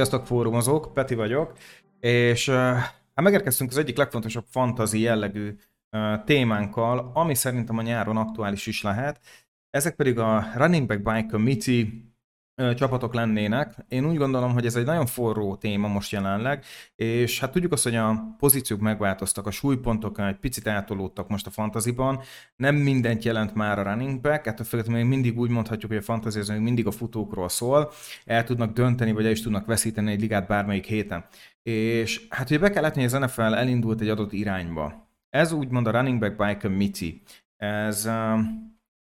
Sziasztok fórumozók, Peti vagyok, és hát megérkeztünk az egyik legfontosabb fantazi jellegű témánkkal, ami szerintem a nyáron aktuális is lehet. Ezek pedig a Running Back Bike Committee csapatok lennének. Én úgy gondolom, hogy ez egy nagyon forró téma most jelenleg, és hát tudjuk azt, hogy a pozíciók megváltoztak, a súlypontok egy picit eltolódtak most a fantaziban, nem mindent jelent már a running back, ettől függetlenül még mindig úgy mondhatjuk, hogy a fantasy ez még mindig a futókról szól, el tudnak dönteni, vagy el is tudnak veszíteni egy ligát bármelyik héten. És hát ugye be kell látni, hogy az NFL elindult egy adott irányba. Ez úgymond a running back by committee. Ez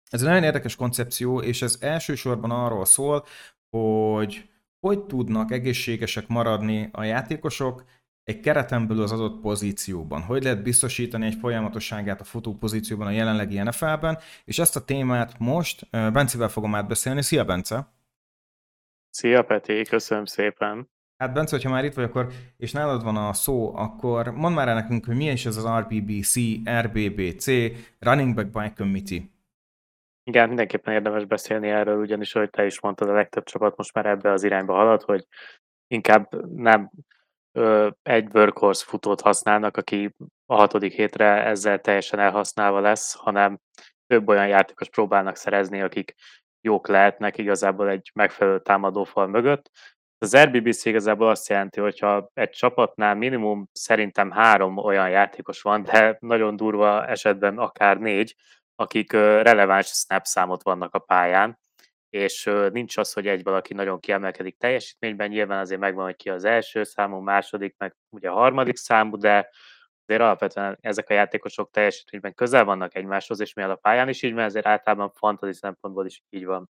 ez egy nagyon érdekes koncepció, és ez elsősorban arról szól, hogy hogy tudnak egészségesek maradni a játékosok egy kereten belül az adott pozícióban. Hogy lehet biztosítani egy folyamatosságát a futó pozícióban a jelenlegi NFL-ben, és ezt a témát most Bencivel fogom átbeszélni. Szia, Bence! Szia, Peti! Köszönöm szépen! Hát Bence, hogyha már itt vagy, akkor, és nálad van a szó, akkor mondd már el nekünk, hogy mi is ez az RBBC, RBBC, Running Back Bike Committee. Igen, mindenképpen érdemes beszélni erről, ugyanis, ahogy te is mondtad, a legtöbb csapat most már ebbe az irányba halad, hogy inkább nem ö, egy workhorse futót használnak, aki a hatodik hétre ezzel teljesen elhasználva lesz, hanem több olyan játékos próbálnak szerezni, akik jók lehetnek igazából egy megfelelő támadófal mögött. Az RBBC igazából azt jelenti, hogyha egy csapatnál minimum szerintem három olyan játékos van, de nagyon durva esetben akár négy, akik releváns snap számot vannak a pályán, és nincs az, hogy egy valaki nagyon kiemelkedik teljesítményben, nyilván azért megvan, hogy ki az első számú, második, meg ugye a harmadik számú, de azért alapvetően ezek a játékosok teljesítményben közel vannak egymáshoz, és mivel a pályán is így van, ezért általában fantasy szempontból is így van.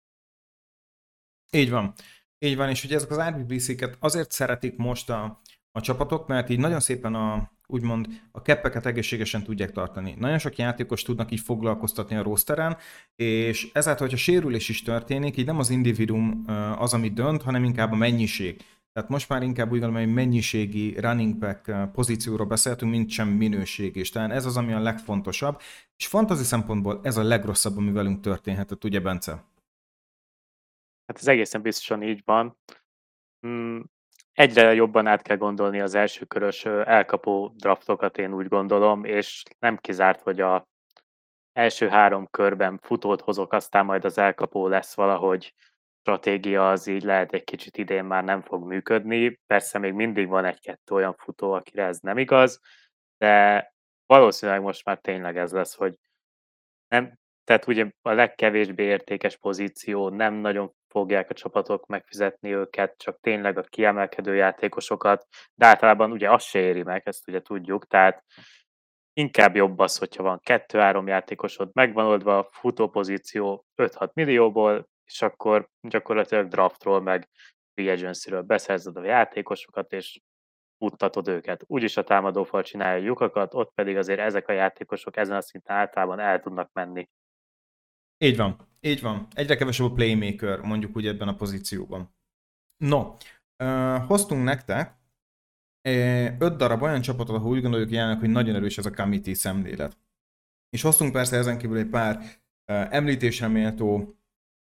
Így van. Így van, és hogy ezek az RBBC-ket azért szeretik most a, a csapatok, mert így nagyon szépen a, úgymond a keppeket egészségesen tudják tartani. Nagyon sok játékos tudnak így foglalkoztatni a rosteren, és ezáltal, hogyha sérülés is történik, így nem az individuum az, ami dönt, hanem inkább a mennyiség. Tehát most már inkább úgy gondolom, hogy mennyiségi running back pozícióról beszéltünk, mint sem minőség, és talán ez az, ami a legfontosabb. És fantasy szempontból ez a legrosszabb, ami velünk történhetett, ugye Bence? Hát ez egészen biztosan így van. Mm, egyre jobban át kell gondolni az első körös elkapó draftokat, én úgy gondolom, és nem kizárt, hogy a első három körben futót hozok, aztán majd az elkapó lesz valahogy stratégia, az így lehet egy kicsit idén már nem fog működni. Persze még mindig van egy-kettő olyan futó, akire ez nem igaz, de valószínűleg most már tényleg ez lesz, hogy nem, tehát ugye a legkevésbé értékes pozíció, nem nagyon fogják a csapatok megfizetni őket, csak tényleg a kiemelkedő játékosokat, de általában ugye azt se éri meg, ezt ugye tudjuk, tehát inkább jobb az, hogyha van kettő-három játékosod, megvan oldva a futópozíció 5-6 millióból, és akkor gyakorlatilag draftról meg free agency-ről beszerzed a játékosokat, és futtatod őket. Úgyis a támadófal csinálja a lyukakat, ott pedig azért ezek a játékosok ezen a szinten általában el tudnak menni. Így van, így van. Egyre kevesebb a playmaker, mondjuk úgy ebben a pozícióban. No, uh, hoztunk nektek öt darab olyan csapatot, ahol úgy gondoljuk jelenleg, hogy nagyon erős ez a committee szemlélet. És hoztunk persze ezen kívül egy pár uh, említésre méltó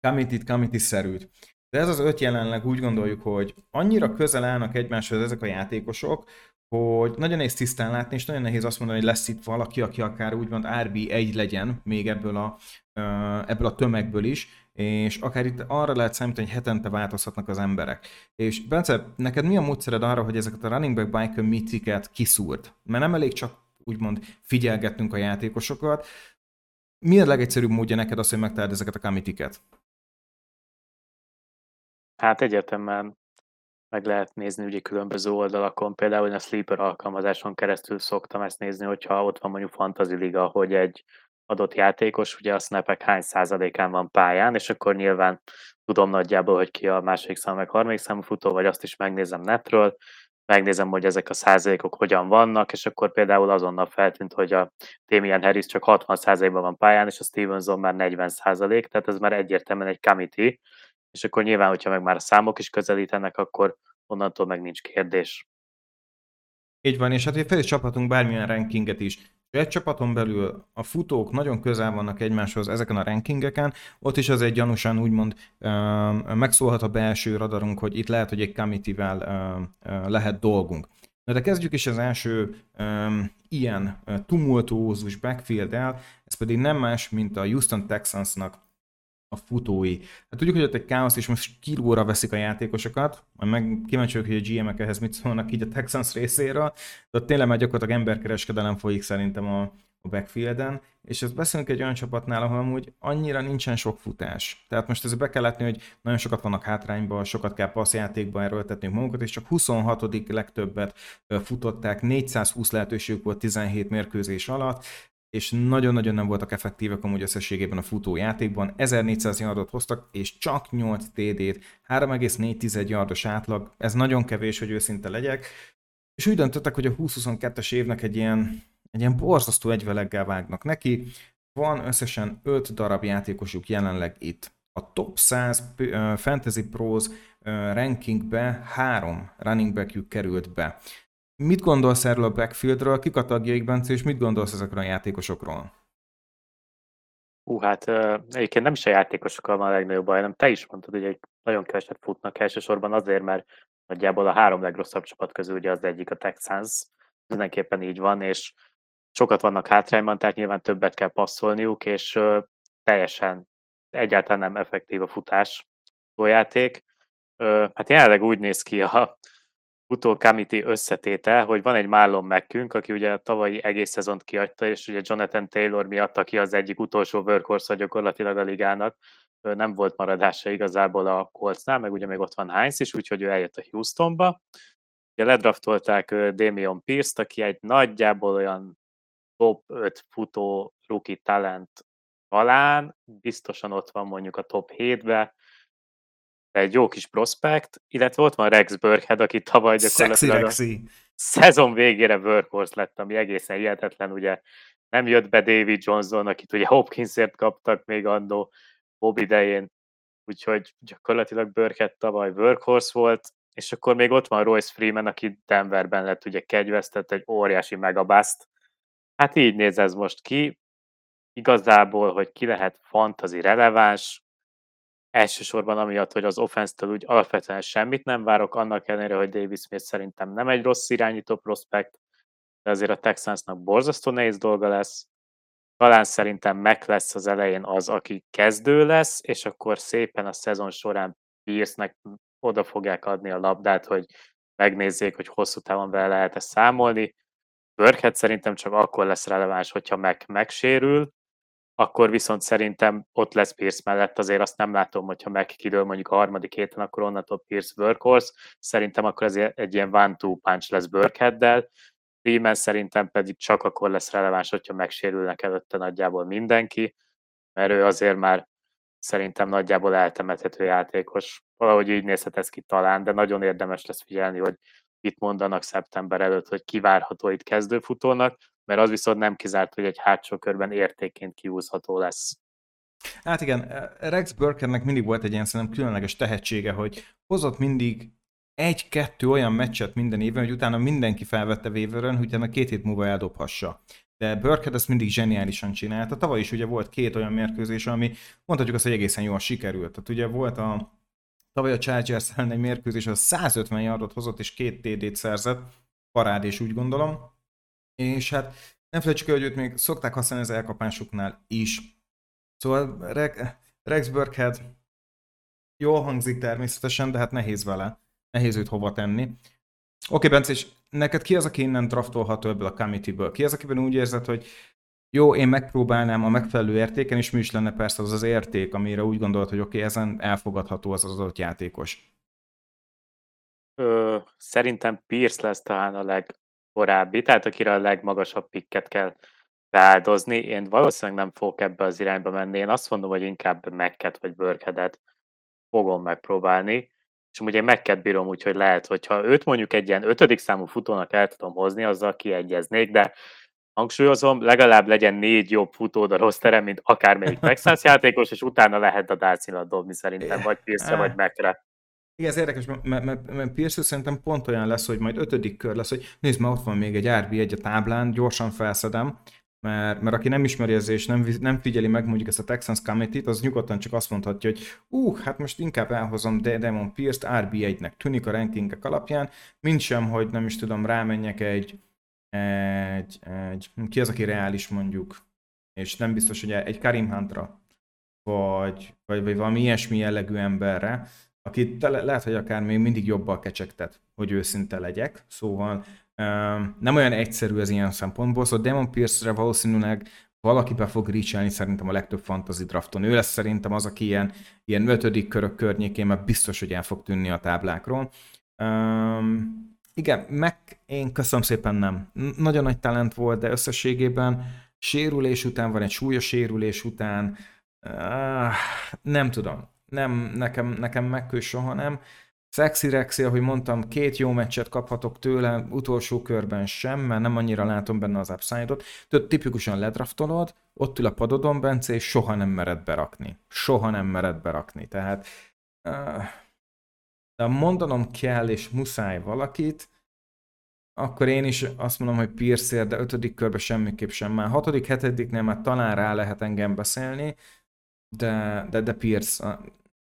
committee committee-szerűt. De ez az öt jelenleg úgy gondoljuk, hogy annyira közel állnak egymáshoz ezek a játékosok, hogy nagyon nehéz tisztán látni, és nagyon nehéz azt mondani, hogy lesz itt valaki, aki akár úgymond RB1 legyen még ebből a, ebből a tömegből is, és akár itt arra lehet számítani, hogy hetente változhatnak az emberek. És Bence, neked mi a módszered arra, hogy ezeket a running back bike mitiket kiszúrt? Mert nem elég csak úgymond figyelgetnünk a játékosokat. Mi a legegyszerűbb módja neked az, hogy megtaláld ezeket a committiket? Hát egyértelműen meg lehet nézni ugye különböző oldalakon, például a Sleeper alkalmazáson keresztül szoktam ezt nézni, hogyha ott van mondjuk Fantasy Liga, hogy egy adott játékos, ugye a snapek hány százalékán van pályán, és akkor nyilván tudom nagyjából, hogy ki a második szám, meg harmadik számú futó, vagy azt is megnézem netről, megnézem, hogy ezek a százalékok hogyan vannak, és akkor például azonnal feltűnt, hogy a Damian Harris csak 60 százalékban van pályán, és a Stevenson már 40 százalék, tehát ez már egyértelműen egy committee, és akkor nyilván, hogyha meg már számok is közelítenek, akkor onnantól meg nincs kérdés. Így van, és hát hogy fel is bármilyen rankinget is. Egy csapaton belül a futók nagyon közel vannak egymáshoz ezeken a rankingeken, ott is az egy gyanúsan úgymond megszólhat a belső radarunk, hogy itt lehet, hogy egy committee lehet dolgunk. Na de kezdjük is az első um, ilyen tumultuózus backfield-el, ez pedig nem más, mint a Houston Texansnak a futói. Hát tudjuk, hogy ott egy káosz, és most kilóra veszik a játékosokat, majd meg kíváncsi hogy a GM-ek ehhez mit szólnak így a Texans részéről, de ott tényleg már gyakorlatilag emberkereskedelem folyik szerintem a, a backfielden, és ezt beszélünk egy olyan csapatnál, ahol amúgy annyira nincsen sok futás. Tehát most ezzel be kell látni, hogy nagyon sokat vannak hátrányban, sokat kell passzjátékba erőltetni magunkat, és csak 26. legtöbbet futották, 420 lehetőségük volt 17 mérkőzés alatt, és nagyon-nagyon nem voltak effektívek amúgy összességében a futójátékban. 1400 yardot hoztak, és csak 8 TD-t, 3,4 yardos átlag, ez nagyon kevés, hogy őszinte legyek. És úgy döntöttek, hogy a 2022-es évnek egy ilyen, egy ilyen borzasztó egyveleggel vágnak neki. Van összesen 5 darab játékosuk jelenleg itt. A top 100 uh, Fantasy Pros rankingbe három running backjük került be. Mit gondolsz erről a backfieldről, kik a tagjaik, Bence, és mit gondolsz ezekről a játékosokról? Hú, hát egyébként nem is a játékosokkal van a legnagyobb baj, hanem te is mondtad, hogy nagyon keveset futnak elsősorban azért, mert nagyjából a három legrosszabb csapat közül ugye az egyik a Texans, mindenképpen így van, és sokat vannak hátrányban, tehát nyilván többet kell passzolniuk, és teljesen egyáltalán nem effektív a futás a játék. Hát jelenleg úgy néz ki a Utó Kamiti összetéte, hogy van egy Marlon Mekkünk, aki ugye a tavalyi egész szezont kiadta, és ugye Jonathan Taylor miatt, aki az egyik utolsó workhorse gyakorlatilag a ligának, nem volt maradása igazából a Coltsnál, meg ugye még ott van Heinz is, úgyhogy ő eljött a Houstonba. Ugye ledraftolták Damian Pierce-t, aki egy nagyjából olyan top 5 futó rookie talent talán, biztosan ott van mondjuk a top 7-be, egy jó kis prospekt, illetve ott van Rex Burkhead, aki tavaly gyakorlatilag a szezon végére workhorse lett, ami egészen hihetetlen, ugye nem jött be David Johnson, akit ugye Hopkinsért kaptak még andó Bob idején, úgyhogy gyakorlatilag Burkhead tavaly workhorse volt, és akkor még ott van Royce Freeman, aki Denverben lett ugye kegyvesztett, egy óriási megabaszt. Hát így néz ez most ki. Igazából, hogy ki lehet fantazi releváns, Elsősorban amiatt, hogy az offense úgy alapvetően semmit nem várok, annak ellenére, hogy Davis Smith szerintem nem egy rossz irányító prospekt, de azért a Texansnak borzasztó nehéz dolga lesz. Talán szerintem meg lesz az elején az, aki kezdő lesz, és akkor szépen a szezon során Pierce-nek oda fogják adni a labdát, hogy megnézzék, hogy hosszú távon vele lehet-e számolni. Burkhead szerintem csak akkor lesz releváns, hogyha meg megsérül, akkor viszont szerintem ott lesz Pierce mellett, azért azt nem látom, hogyha megkidől mondjuk a harmadik héten, akkor onnantól Pierce workhorse, szerintem akkor ez egy ilyen one-two punch lesz Burkheaddel, Freeman szerintem pedig csak akkor lesz releváns, hogyha megsérülnek előtte nagyjából mindenki, mert ő azért már szerintem nagyjából eltemethető játékos. Valahogy így nézhet ez ki talán, de nagyon érdemes lesz figyelni, hogy itt mondanak szeptember előtt, hogy kivárható itt kezdőfutónak, mert az viszont nem kizárt, hogy egy hátsó körben értékként kiúzható lesz. Hát igen, Rex Burkernek mindig volt egy ilyen szerintem különleges tehetsége, hogy hozott mindig egy-kettő olyan meccset minden évben, hogy utána mindenki felvette Waverön, hogy utána két hét múlva eldobhassa. De Burkhead ezt mindig zseniálisan csinálta. Tavaly is ugye volt két olyan mérkőzés, ami mondhatjuk azt, hogy egészen jól sikerült. Tehát ugye volt a tavaly a Chargers ellen egy mérkőzés, az 150 yardot hozott és két TD-t szerzett, parádés úgy gondolom. És hát nem felejtsük el, hogy őt még szokták használni az elkapásuknál is. Szóval Rex Burkhead jól hangzik természetesen, de hát nehéz vele. Nehéz őt hova tenni. Oké, okay, Bence, és neked ki az, aki innen draftolható ebből a committee-ből? Ki az, akiben úgy érzed, hogy jó, én megpróbálnám a megfelelő értéken, és mi is lenne persze az az érték, amire úgy gondolod, hogy oké, okay, ezen elfogadható az az adott játékos? Ö, szerintem Pierce lesz talán a leg, korábbi, tehát akire a legmagasabb pikket kell beáldozni. Én valószínűleg nem fogok ebbe az irányba menni. Én azt mondom, hogy inkább Mekket vagy Börkedet fogom megpróbálni. És ugye Mekket bírom úgy, hogy lehet, hogyha őt mondjuk egy ilyen ötödik számú futónak el tudom hozni, azzal kiegyeznék, de hangsúlyozom, legalább legyen négy jobb futód a rossz mint akármelyik Texas játékos, és utána lehet a dálcilat dobni szerintem, vagy Pierce vagy Mekre. Igen, ez érdekes, mert, mert, mert Pierce szerintem pont olyan lesz, hogy majd ötödik kör lesz, hogy nézd, már ott van még egy RB egy a táblán, gyorsan felszedem, mert, mert aki nem ismeri ezt és nem, nem figyeli meg mondjuk ezt a Texans Committee-t, az nyugodtan csak azt mondhatja, hogy ú, hát most inkább elhozom Demon Pierce-t RB1-nek tűnik a rankingek alapján, mint sem, hogy nem is tudom, rámenjek egy, egy, egy ki az, aki reális mondjuk, és nem biztos, hogy egy Karim Huntra, vagy, vagy, vagy valami ilyesmi jellegű emberre, aki le, lehet, hogy akár még mindig jobban kecsegtet, hogy őszinte legyek. Szóval nem olyan egyszerű az ilyen szempontból, szóval Demon Pierce-re valószínűleg valaki be fog reachelni szerintem a legtöbb fantasy drafton. Ő lesz szerintem az, aki ilyen, ilyen ötödik körök környékén, mert biztos, hogy el fog tűnni a táblákról. Igen, meg én köszönöm szépen nem. Nagyon nagy talent volt, de összességében sérülés után, van egy súlyos sérülés után, uh, nem tudom nem, nekem, nekem megkő soha nem. Sexy Rexi, ahogy mondtam, két jó meccset kaphatok tőle, utolsó körben sem, mert nem annyira látom benne az upside-ot. Tehát tipikusan ledraftolod, ott ül a padodon, Bence, és soha nem mered berakni. Soha nem mered berakni. Tehát de mondanom kell, és muszáj valakit, akkor én is azt mondom, hogy Pierce de ötödik körbe semmiképp sem. Már hatodik, hetediknél már talán rá lehet engem beszélni, de, de, de Pierce,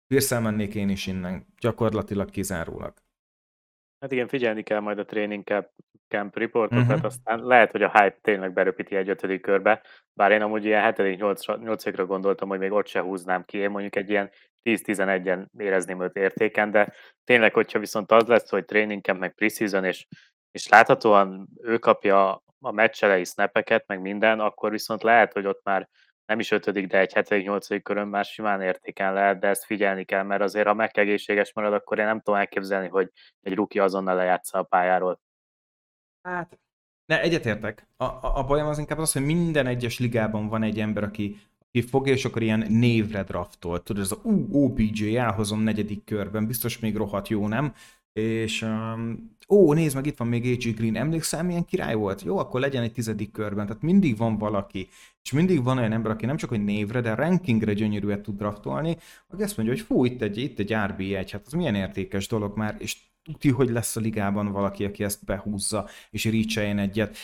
Pierce mennék én is innen, gyakorlatilag kizárólag. Hát igen, figyelni kell majd a training camp, camp reportokat, uh-huh. aztán lehet, hogy a hype tényleg beröpíti egy ötödik körbe, bár én amúgy ilyen hetedik, nyolcadikra gondoltam, hogy még ott se húznám ki, én mondjuk egy ilyen 10-11-en érezném őt értéken, de tényleg, hogyha viszont az lesz, hogy training camp, meg preseason, és, és láthatóan ő kapja a meccselei snapeket, meg minden, akkor viszont lehet, hogy ott már nem is ötödik, de egy hetedik, nyolcadik körön már simán értéken lehet, de ezt figyelni kell, mert azért ha megegészséges marad, akkor én nem tudom elképzelni, hogy egy ruki azonnal lejátsza a pályáról. Hát, ne, egyetértek. A, a, a bajom az inkább az, hogy minden egyes ligában van egy ember, aki, aki fogja, és akkor ilyen névre draftol. Tudod, ez a uh, OBJ, elhozom negyedik körben, biztos még rohadt jó, nem? És um, ó, nézd meg, itt van még AJ Green, emlékszel, milyen király volt? Jó, akkor legyen egy tizedik körben. Tehát mindig van valaki, és mindig van olyan ember, aki nem csak hogy névre, de rankingre gyönyörűet tud draftolni, aki azt mondja, hogy fú, itt egy, itt egy RB1, hát az milyen értékes dolog már, és tudja, hogy lesz a ligában valaki, aki ezt behúzza, és reach egyet.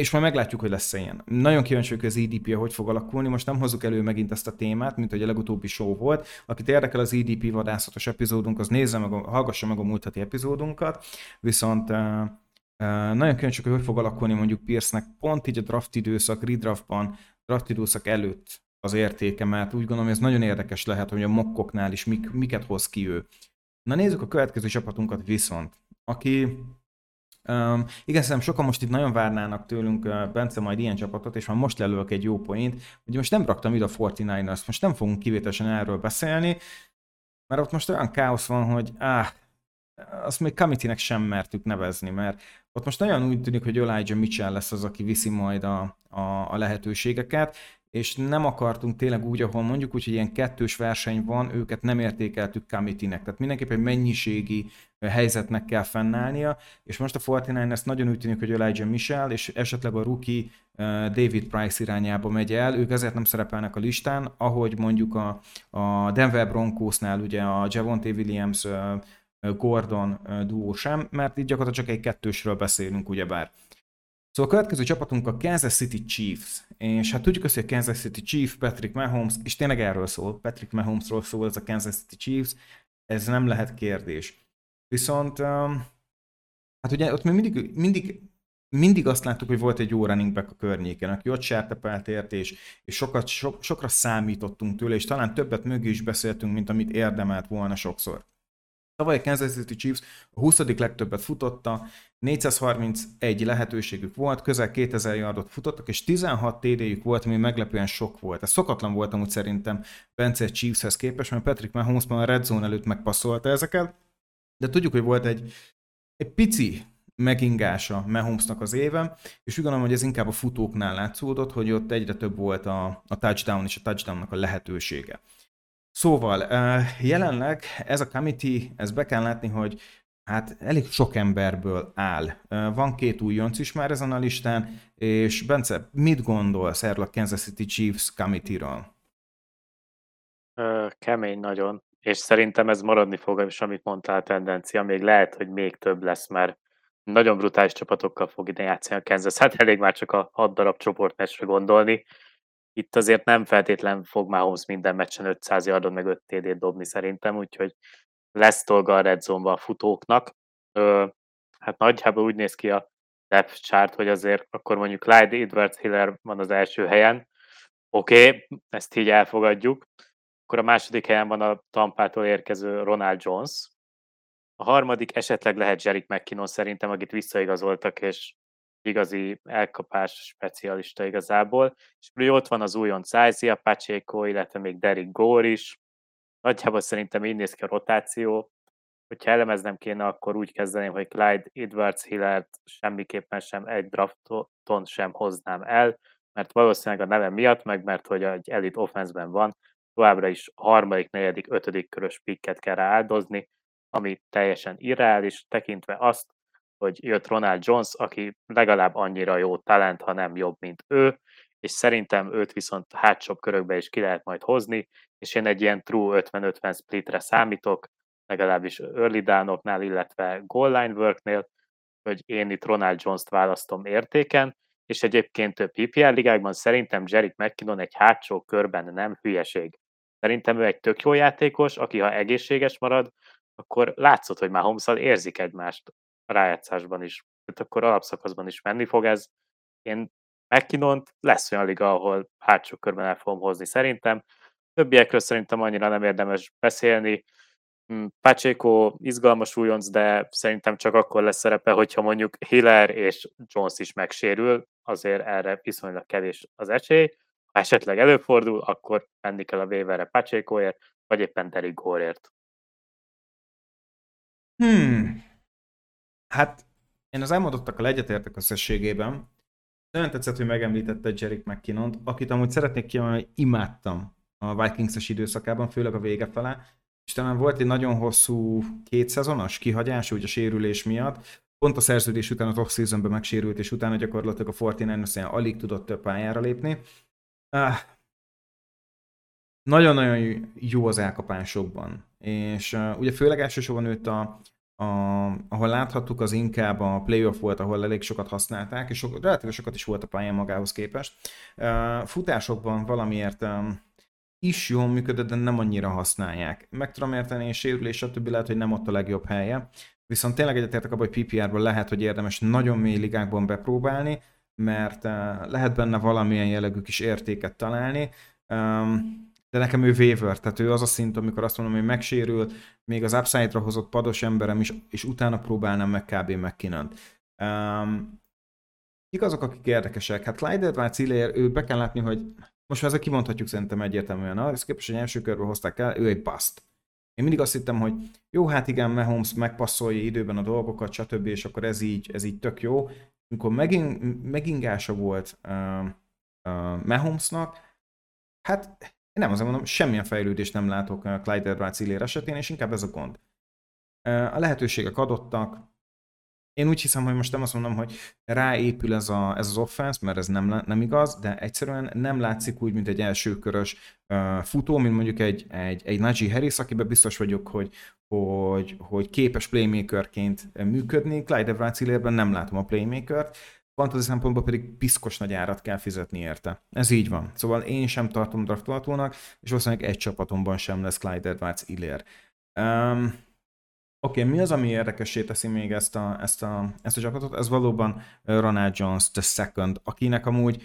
És majd meglátjuk, hogy lesz-e ilyen. Nagyon kíváncsi vagyok, hogy az EDP hogy fog alakulni. Most nem hozzuk elő megint ezt a témát, mint hogy a legutóbbi show volt. Akit érdekel az EDP vadászatos epizódunk, az nézze meg, hallgassa meg a múlt heti epizódunkat. Viszont uh, uh, nagyon kíváncsi hogy hogy fog alakulni mondjuk Pierce-nek pont így a draft időszak, redraftban, draft időszak előtt az értéke, mert úgy gondolom, hogy ez nagyon érdekes lehet, hogy a mokkoknál is mik, miket hoz ki ő. Na nézzük a következő csapatunkat viszont, aki Um, igen, szerintem sokan most itt nagyon várnának tőlünk, uh, Bence, majd ilyen csapatot, és már most lelők egy jó point. Ugye most nem raktam ide a 49ers, most nem fogunk kivételesen erről beszélni, mert ott most olyan káosz van, hogy áh, azt még committee sem mertük nevezni, mert ott most nagyon úgy tűnik, hogy Elijah Mitchell lesz az, aki viszi majd a, a, a lehetőségeket, és nem akartunk tényleg úgy, ahol mondjuk úgy, hogy ilyen kettős verseny van, őket nem értékeltük committee-nek. Tehát mindenképpen egy mennyiségi helyzetnek kell fennállnia, és most a 49 ezt nagyon úgy tűnik, hogy Elijah Michel, és esetleg a rookie David Price irányába megy el, ők ezért nem szerepelnek a listán, ahogy mondjuk a, a Denver Broncosnál ugye a Javonte Williams Gordon duó sem, mert itt gyakorlatilag csak egy kettősről beszélünk, ugyebár. Szóval a következő csapatunk a Kansas City Chiefs, és hát tudjuk azt, hogy a Kansas City Chiefs, Patrick Mahomes, és tényleg erről szól, Patrick Mahomesról szól ez a Kansas City Chiefs, ez nem lehet kérdés. Viszont, um, hát ugye ott még mindig, mindig, mindig azt láttuk, hogy volt egy jó running back a környéken, aki ott sertepelt ért, és, és sokat, sok, sokra számítottunk tőle, és talán többet mögé is beszéltünk, mint amit érdemelt volna sokszor. Tavaly a Kansas City Chiefs a 20. legtöbbet futotta, 431 lehetőségük volt, közel 2000 yardot futottak, és 16 TD-jük volt, ami meglepően sok volt. Ez szokatlan volt amúgy szerintem Bence Chiefshez képest, mert Patrick Mahomes a Red Zone előtt megpasszolta ezeket, de tudjuk, hogy volt egy, egy pici megingása Mahomesnak az éve, és úgy gondolom, hogy ez inkább a futóknál látszódott, hogy ott egyre több volt a, a touchdown és a touchdownnak a lehetősége. Szóval jelenleg ez a committee, ez be kell látni, hogy hát elég sok emberből áll. Van két újonc is már ezen a listán, és Bence, mit gondolsz erről a Kansas City Chiefs committee-ről? Kemény nagyon, és szerintem ez maradni fog, és amit mondtál, tendencia, még lehet, hogy még több lesz, mert Nagyon brutális csapatokkal fog ide játszani a Kansas. Hát elég már csak a 6 darab csoportmeccsre gondolni. Itt azért nem feltétlen fog Mahomes minden meccsen 500 yardon meg 5 TD-t dobni szerintem, úgyhogy lesz dolga a red a futóknak. Ö, hát nagyjából úgy néz ki a depth chart, hogy azért akkor mondjuk Clyde Edwards Hiller van az első helyen. Oké, okay, ezt így elfogadjuk. Akkor a második helyen van a Tampától érkező Ronald Jones. A harmadik esetleg lehet Jerick McKinnon szerintem, akit visszaigazoltak, és igazi elkapás specialista igazából. És ugye ott van az újonc Isaiah Pacheco, illetve még Derek Gore is. Nagyjából szerintem így néz ki a rotáció. Hogyha elemeznem kéne, akkor úgy kezdeném, hogy Clyde Edwards Hillert semmiképpen sem egy drafton sem hoznám el, mert valószínűleg a neve miatt, meg mert hogy egy elit offense van, továbbra is harmadik, negyedik, ötödik körös pikket kell áldozni, ami teljesen irreális, tekintve azt, hogy jött Ronald Jones, aki legalább annyira jó talent, ha nem jobb, mint ő, és szerintem őt viszont hátsóbb körökbe is ki lehet majd hozni, és én egy ilyen true 50-50 splitre számítok, legalábbis early down illetve goal line worknél, hogy én itt Ronald Jones-t választom értéken, és egyébként több PPR ligákban szerintem Jerick McKinnon egy hátsó körben nem hülyeség. Szerintem ő egy tök jó játékos, aki ha egészséges marad, akkor látszott, hogy már holmes érzik egymást rájátszásban is. Tehát akkor alapszakaszban is menni fog ez. Én mckinnon lesz olyan liga, ahol hátsó körben el fogom hozni szerintem. Többiekről szerintem annyira nem érdemes beszélni. Hm, Pacheco izgalmas újonc, de szerintem csak akkor lesz szerepe, hogyha mondjuk Hiller és Jones is megsérül, azért erre viszonylag kevés az esély. Ha esetleg előfordul, akkor menni kell a waiverre Pachecoért, vagy éppen Derek Goreért. Hmm. Hát én az elmondottakkal egyetértek összességében. Nagyon tetszett, hogy megemlítette Jerick mckinnon akit amúgy szeretnék kiemelni, hogy imádtam a Vikings-es időszakában, főleg a vége fele. És talán volt egy nagyon hosszú két szezonos kihagyás, úgy a sérülés miatt. Pont a szerződés után az off-seasonben megsérült, és utána gyakorlatilag a 49 alig tudott több pályára lépni. Ah, nagyon-nagyon jó az elkapásokban. És uh, ugye főleg elsősorban őt a, a, ahol láthattuk, az inkább a playoff volt, ahol elég sokat használták, és sok, relatíve sokat is volt a pályán magához képest. Uh, futásokban valamiért um, is jól működött, de nem annyira használják. Meg tudom érteni, és sérülés, stb. lehet, hogy nem ott a legjobb helye. Viszont tényleg egyetértek abban, hogy PPR-ban lehet, hogy érdemes nagyon mély ligákban bepróbálni, mert uh, lehet benne valamilyen jellegű kis értéket találni. Um, de nekem ő waiver, tehát ő az a szint, amikor azt mondom, hogy megsérül, még az upside-ra hozott pados emberem is, és utána próbálnám meg kb. mckinnon um, Kik azok, akik érdekesek? Hát Clyde Edwards ő be kell látni, hogy most már ezzel kimondhatjuk szerintem egyértelműen, az képest, hogy első körben hozták el, ő egy bust. Én mindig azt hittem, hogy jó, hát igen, Mahomes megpasszolja időben a dolgokat, stb., és akkor ez így, ez így tök jó. Amikor meging, megingása volt uh, uh, Mahomesnak, hát én nem azért mondom, semmilyen fejlődést nem látok a Clyde Edwards esetén, és inkább ez a gond. A lehetőségek adottak, én úgy hiszem, hogy most nem azt mondom, hogy ráépül ez, a, ez az offense, mert ez nem, nem igaz, de egyszerűen nem látszik úgy, mint egy elsőkörös uh, futó, mint mondjuk egy, egy, egy Najee Harris, akiben biztos vagyok, hogy, hogy, hogy képes playmakerként működni. Clyde Edwards nem látom a playmakert, fantasy szempontból pedig piszkos nagy árat kell fizetni érte. Ez így van. Szóval én sem tartom draftolhatónak, és valószínűleg egy csapatomban sem lesz Clyde Edwards Illér. Um, Oké, okay, mi az, ami érdekessé teszi még ezt a, ezt a, ezt a csapatot? Ez valóban Ronald Jones the second, akinek amúgy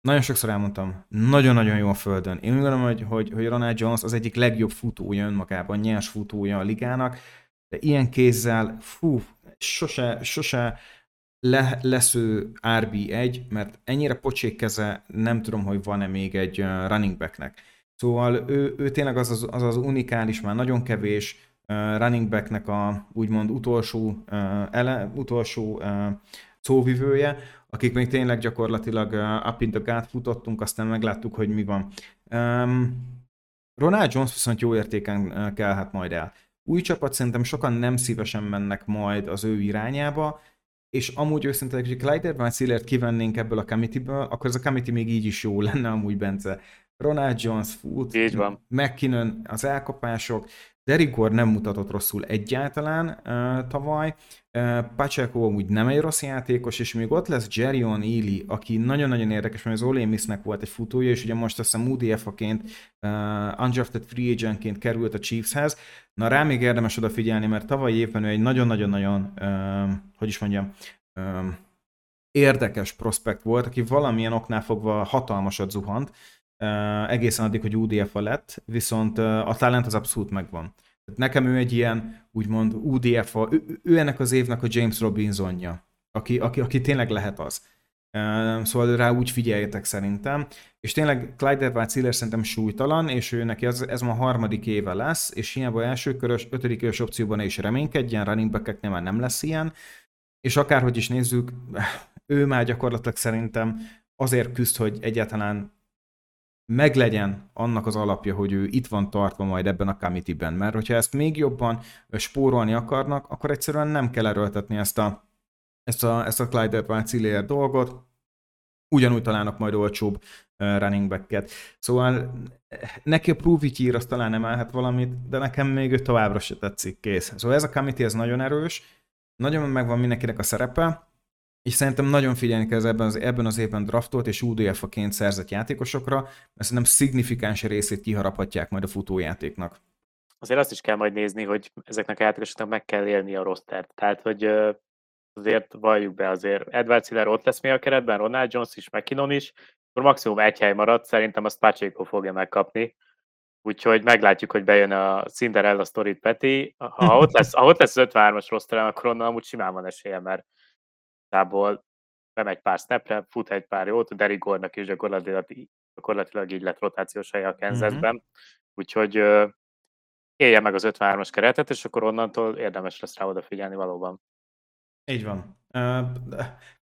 nagyon sokszor elmondtam, nagyon-nagyon jó a földön. Én úgy gondolom, hogy, hogy, hogy Ronald Jones az egyik legjobb futója önmagában, nyers futója a ligának, de ilyen kézzel, fú, sose, sose le, lesz ő RB1, mert ennyire pocsék keze, nem tudom, hogy van-e még egy running backnek. Szóval ő, ő tényleg az az, az az unikális, már nagyon kevés uh, running backnek a úgymond utolsó, uh, ele, utolsó uh, szóvivője, akik még tényleg gyakorlatilag uh, up in the gut futottunk, aztán megláttuk, hogy mi van. Um, Ronald Jones viszont jó értéken uh, kellhet majd el. Új csapat szerintem sokan nem szívesen mennek majd az ő irányába, és amúgy őszintén, hogy Clyde Edwards kivennénk ebből a committee akkor ez a committee még így is jó lenne amúgy, Bence. Ronald Jones, Foot, így van. McKinnon, az elkapások, Gore nem mutatott rosszul egyáltalán uh, tavaly, uh, Pacheco úgy nem egy rossz játékos, és még ott lesz Jerion Ely, aki nagyon-nagyon érdekes, mert az Ole Missnek volt egy futója, és ugye most azt hiszem UDF-aként, uh, undrafted free agentként került a Chiefshez. Na rá még érdemes odafigyelni, mert tavaly évben ő egy nagyon-nagyon-nagyon, uh, hogy is mondjam, uh, érdekes prospekt volt, aki valamilyen oknál fogva hatalmasat zuhant, uh, egészen addig, hogy UDF-a lett, viszont a talent az abszolút megvan. Nekem ő egy ilyen, úgymond UDF-a, ő, ő ennek az évnek a James Robinsonja, aki, aki, aki tényleg lehet az. Szóval rá úgy figyeljetek szerintem. És tényleg Clyde Edwards Hiller szerintem súlytalan, és ő neki az, ez ma a harmadik éve lesz, és hiába első körös, ötödik körös opcióban is reménykedjen, running back már nem lesz ilyen. És akárhogy is nézzük, ő már gyakorlatilag szerintem azért küzd, hogy egyáltalán meglegyen annak az alapja, hogy ő itt van tartva majd ebben a committee-ben. Mert hogyha ezt még jobban spórolni akarnak, akkor egyszerűen nem kell erőltetni ezt a, ezt a, ezt a Clyde edwards dolgot, ugyanúgy találnak majd olcsóbb running back-et. Szóval neki a prove ír, az talán nem állhat valamit, de nekem még ő továbbra se tetszik, kész. Szóval ez a committee ez nagyon erős, nagyon megvan mindenkinek a szerepe, és szerintem nagyon figyelni kell ebben az, ebben az évben draftolt és UDF-aként szerzett játékosokra, mert szerintem szignifikáns részét kiharaphatják majd a futójátéknak. Azért azt is kell majd nézni, hogy ezeknek a játékosoknak meg kell élni a rostert. Tehát, hogy azért valljuk be azért, Edward Siller ott lesz még a keretben, Ronald Jones is, McKinnon is, akkor maximum egy hely maradt, szerintem azt Pacheco fogja megkapni. Úgyhogy meglátjuk, hogy bejön a Cinderella sztorit Peti. Ha ott lesz, ha ott lesz az 53-as rosteren, akkor onnan amúgy simán van esélye, mert igazából bemegy pár snapre, fut egy pár jót, a Derek Gore-nak is gyakorlatilag, gyakorlatilag így lett rotációs helye a mhm. Kansasben, mm-hmm. úgyhogy uh, élje meg az 53-as keretet, és akkor onnantól érdemes lesz rá odafigyelni valóban. Így van.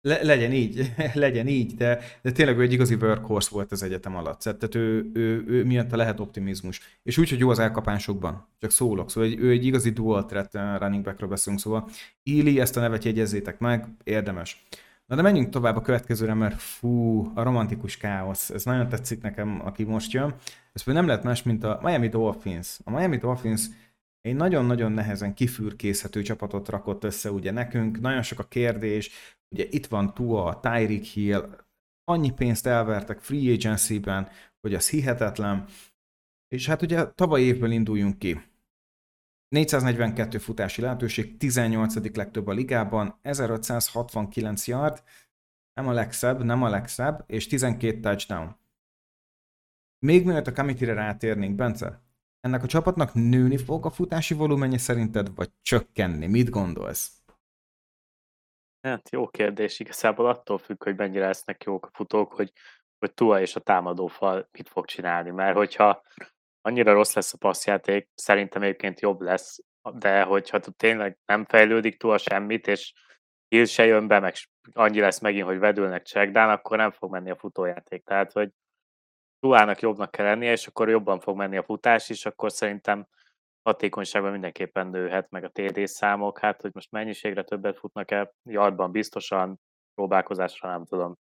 Le, legyen így, legyen így, de, de tényleg ő egy igazi workhorse volt az egyetem alatt. Tehát ő, ő, ő miatt lehet optimizmus. És úgy, hogy jó az elkapásokban. Csak szólok. Szóval egy, ő egy igazi dual threat uh, running backről beszélünk. Szóval Ili, ezt a nevet jegyezzétek meg, érdemes. Na de menjünk tovább a következőre, mert fú, a romantikus káosz. Ez nagyon tetszik nekem, aki most jön. Ez nem lehet más, mint a Miami Dolphins. A Miami Dolphins egy nagyon-nagyon nehezen kifürkészhető csapatot rakott össze ugye nekünk, nagyon sok a kérdés, ugye itt van Tua, Tyreek Hill, annyi pénzt elvertek free agency-ben, hogy az hihetetlen, és hát ugye tavaly évből induljunk ki. 442 futási lehetőség, 18. legtöbb a ligában, 1569 yard, nem a legszebb, nem a legszebb, és 12 touchdown. Még mielőtt a committee-re rátérnénk, Bence, ennek a csapatnak nőni fog a futási volumenje szerinted, vagy csökkenni? Mit gondolsz? Hát jó kérdés, igazából attól függ, hogy mennyire lesznek jók a futók, hogy, hogy Tua és a támadófal mit fog csinálni, mert hogyha annyira rossz lesz a passzjáték, szerintem egyébként jobb lesz, de hogyha tényleg nem fejlődik Tua semmit, és Hill se jön be, meg annyi lesz megint, hogy vedülnek checkdown, akkor nem fog menni a futójáték. Tehát, hogy Tuának jobbnak kell lennie, és akkor jobban fog menni a futás is, akkor szerintem hatékonyságban mindenképpen nőhet, meg a TD számok, hát hogy most mennyiségre többet futnak-e, yardban biztosan, próbálkozásra nem tudom.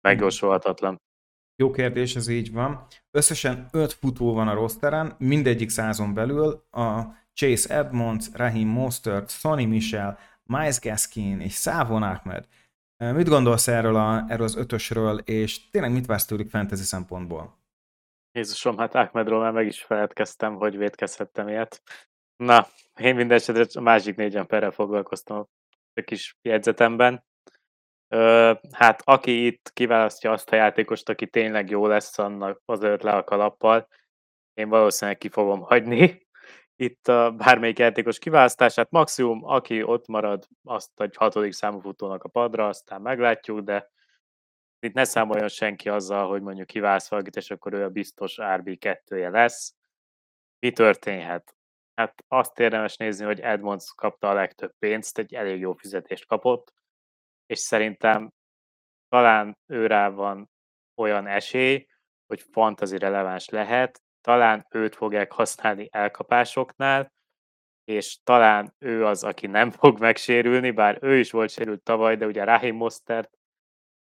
Megjósolhatatlan. Jó kérdés, ez így van. Összesen öt futó van a rosteren, mindegyik százon belül a Chase Edmonds, Raheem Mostert, Sonny Michel, Miles Gaskin és Savon Ahmed. Mit gondolsz erről, a, erről az ötösről, és tényleg mit vársz tőlük fantasy szempontból? Jézusom, hát Ahmedról már meg is feledkeztem, hogy védkezhettem ilyet. Na, én minden esetre a másik négy emberrel foglalkoztam a kis jegyzetemben. Ö, hát aki itt kiválasztja azt a játékost, aki tényleg jó lesz, annak azért le a kalappal, én valószínűleg ki fogom hagyni itt a bármelyik játékos kiválasztását. Maximum, aki ott marad, azt egy hatodik számú futónak a padra, aztán meglátjuk, de itt ne számoljon senki azzal, hogy mondjuk kiválasz valakit, és akkor ő a biztos RB2-je lesz. Mi történhet? Hát azt érdemes nézni, hogy Edmonds kapta a legtöbb pénzt, egy elég jó fizetést kapott, és szerintem talán őrá van olyan esély, hogy fantazi releváns lehet, talán őt fogják használni elkapásoknál, és talán ő az, aki nem fog megsérülni, bár ő is volt sérült tavaly, de ugye Rahim Mostert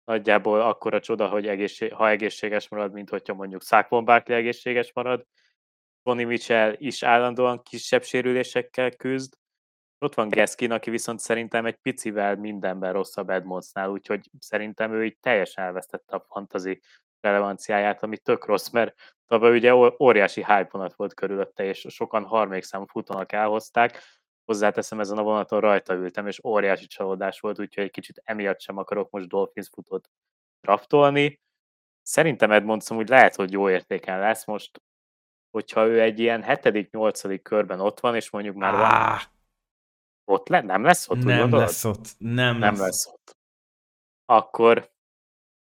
nagyjából akkora csoda, hogy egészség, ha egészséges marad, mint hogyha mondjuk Saquon egészséges marad. Tony Mitchell is állandóan kisebb sérülésekkel küzd. Ott van Geskin, aki viszont szerintem egy picivel mindenben rosszabb Edmondsnál, úgyhogy szerintem ő így teljesen elvesztette a fantazi relevanciáját, ami tök rossz, mert tavaly ugye óriási hype volt körülötte, és sokan harmadik számú futónak elhozták. Hozzáteszem, ezen a vonaton rajta ültem, és óriási csalódás volt, úgyhogy egy kicsit emiatt sem akarok most Dolphins futót draftolni. Szerintem Edmondson úgy lehet, hogy jó értéken lesz most, hogyha ő egy ilyen hetedik, nyolcadik körben ott van, és mondjuk már van... Ott le? Nem lesz ott? Nem lesz ott. Nem, nem lesz. lesz ott. Akkor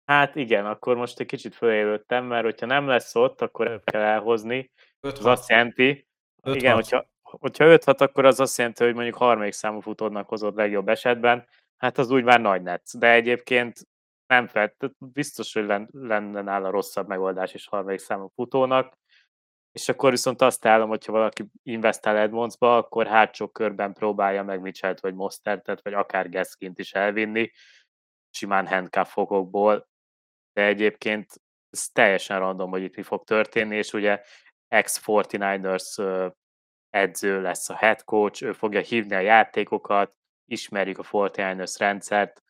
Hát igen, akkor most egy kicsit fölélődtem, mert hogyha nem lesz ott, akkor el kell elhozni. Az azt jelenti, igen, hogyha, hogyha 5-6, akkor az azt jelenti, hogy mondjuk harmadik számú futódnak hozott legjobb esetben, hát az úgy már nagy netsz. De egyébként nem felt, biztos, hogy lenne nála rosszabb megoldás is harmadik számú futónak. És akkor viszont azt állom, hogyha valaki investál Edmondsba, akkor hátsó körben próbálja meg Mitchell-t, vagy Mostertet, vagy akár Geskint is elvinni, simán handcuffokból, de egyébként ez teljesen random, hogy itt mi fog történni, és ugye ex-49ers edző lesz a head coach, ő fogja hívni a játékokat, ismerjük a 49ers rendszert,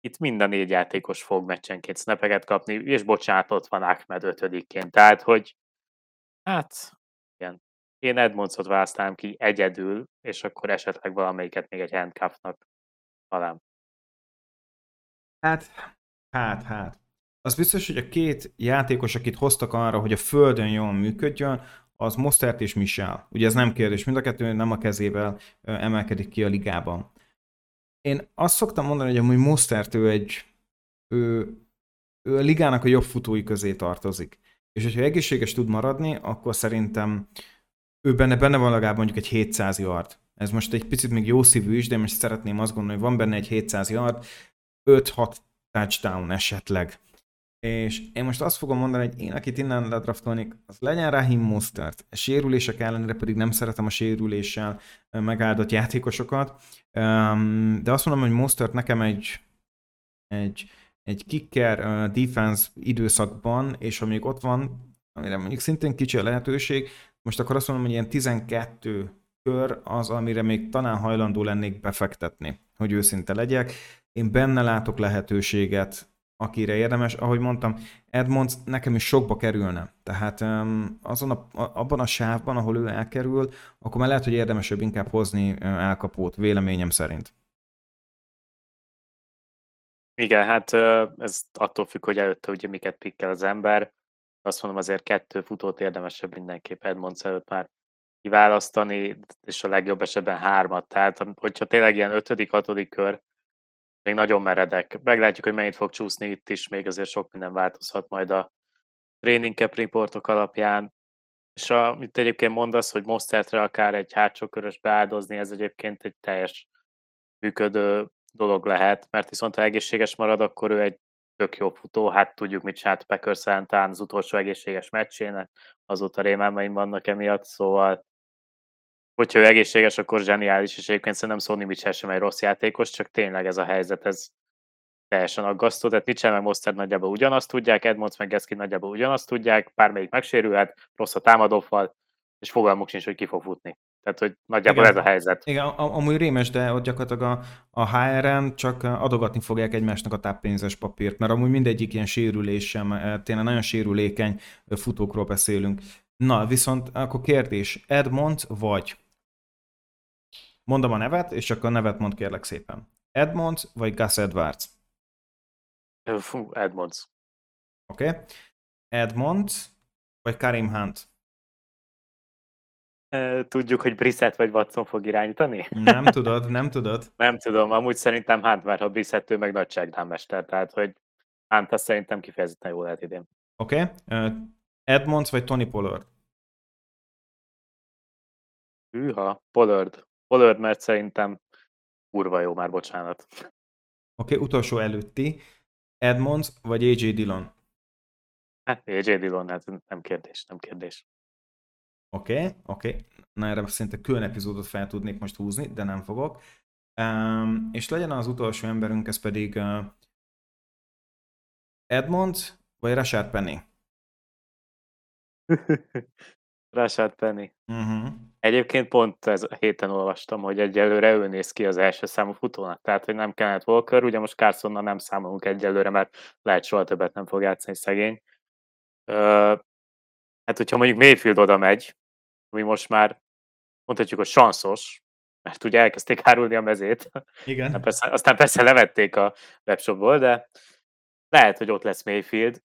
itt mind a négy játékos fog meccsenként snapeket kapni, és bocsánat, ott van Ahmed ötödikként, tehát hogy hát igen, én Edmondsot választám ki egyedül, és akkor esetleg valamelyiket még egy handcuffnak talán. Hát, hát, hát az biztos, hogy a két játékos, akit hoztak arra, hogy a földön jól működjön, az Mostert és Michel. Ugye ez nem kérdés, mind a kettő nem a kezével emelkedik ki a ligában. Én azt szoktam mondani, hogy amúgy Mostert ő egy ő, ő a ligának a jobb futói közé tartozik. És hogyha egészséges tud maradni, akkor szerintem ő benne, benne van legalább mondjuk egy 700 yard. Ez most egy picit még jó szívű is, de most szeretném azt gondolni, hogy van benne egy 700 yard, 5-6 touchdown esetleg. És én most azt fogom mondani, hogy én, akit innen ledraftolnék, az legyen Rahim Mostert. A sérülések ellenére pedig nem szeretem a sérüléssel megáldott játékosokat. De azt mondom, hogy Mostert nekem egy, egy, egy kicker defense időszakban, és amíg ott van, amire mondjuk szintén kicsi a lehetőség, most akkor azt mondom, hogy ilyen 12 kör az, amire még talán hajlandó lennék befektetni, hogy őszinte legyek. Én benne látok lehetőséget, akire érdemes. Ahogy mondtam, Edmonds nekem is sokba kerülne. Tehát azon a, abban a sávban, ahol ő elkerül, akkor már lehet, hogy érdemesebb inkább hozni elkapót, véleményem szerint. Igen, hát ez attól függ, hogy előtte ugye miket pikkel az ember. Azt mondom, azért kettő futót érdemesebb mindenképp Edmonds előtt már kiválasztani, és a legjobb esetben hármat. Tehát, hogyha tényleg ilyen ötödik, hatodik kör, még nagyon meredek. Meglátjuk, hogy mennyit fog csúszni itt is, még azért sok minden változhat majd a training cap reportok alapján. És amit egyébként mondasz, hogy Mostertre akár egy hátsó körös beáldozni, ez egyébként egy teljes működő dolog lehet, mert viszont ha egészséges marad, akkor ő egy tök jó futó, hát tudjuk, mit csinált Packers az utolsó egészséges meccsének, azóta rémálmaim vannak emiatt, szóval hogyha ő egészséges, akkor zseniális, és egyébként szerintem Sony Mitchell sem egy rossz játékos, csak tényleg ez a helyzet, ez teljesen aggasztó, tehát Mitchell meg Monster nagyjából ugyanazt tudják, Edmonds meg Geskin nagyjából ugyanazt tudják, bármelyik megsérülhet, rossz a támadófal, és fogalmuk sincs, hogy ki fog futni. Tehát, hogy nagyjából igen, ez a helyzet. Igen, amúgy rémes, de ott gyakorlatilag a, a HR-en csak adogatni fogják egymásnak a táppénzes papírt, mert amúgy mindegyik ilyen sérülés sem, tényleg nagyon sérülékeny futókról beszélünk. Na, viszont akkor kérdés, Edmond vagy Mondom a nevet, és akkor a nevet mond kérlek szépen. Edmonds vagy Gus Edwards? Fú, Edmonds. Oké. Okay. Edmonds vagy Karim Hunt? Tudjuk, hogy Brissett vagy Watson fog irányítani? Nem tudod, nem tudod. nem tudom, amúgy szerintem Hunt, mert ha Brissett ő meg nagyságnálmester, tehát hogy Hunt azt szerintem kifejezetten jó lehet idén. Oké. Okay. Edmonds vagy Tony Pollard? Hűha, Pollard. Pollard, mert szerintem kurva jó már, bocsánat. Oké, okay, utolsó előtti. Edmonds vagy AJ Dillon? Hát AJ Dillon, hát nem kérdés, nem kérdés. Oké, okay, oké. Okay. Na erre szinte külön epizódot fel tudnék most húzni, de nem fogok. Um, és legyen az utolsó emberünk, ez pedig uh, Edmonds vagy Rashard Penny? Rashad Penny. Uh-huh. Egyébként pont ez a héten olvastam, hogy egyelőre ő néz ki az első számú futónak, tehát hogy nem Kenneth Walker, ugye most Carsonnal nem számolunk egyelőre, mert lehet soha többet nem fog játszani szegény. Ö, hát hogyha mondjuk Mayfield oda megy, ami most már mondhatjuk, hogy sanszos, mert ugye elkezdték árulni a mezét. Igen. Aztán persze, aztán persze levették a webshopból, de lehet, hogy ott lesz Mayfield.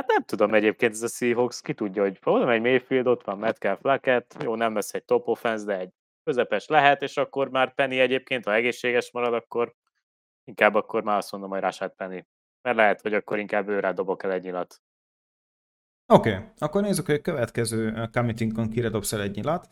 Hát nem tudom egyébként ez a Seahawks, ki tudja, hogy oda megy Mayfield, ott van Metcalf Lackett, jó, nem lesz egy top offense, de egy közepes lehet, és akkor már Penny egyébként, ha egészséges marad, akkor inkább akkor már azt mondom, hogy Rashad Penny. Mert lehet, hogy akkor inkább őrá dobok el egy nyilat. Oké, okay. akkor nézzük, hogy a következő committinkon kire dobsz el egy nyilat.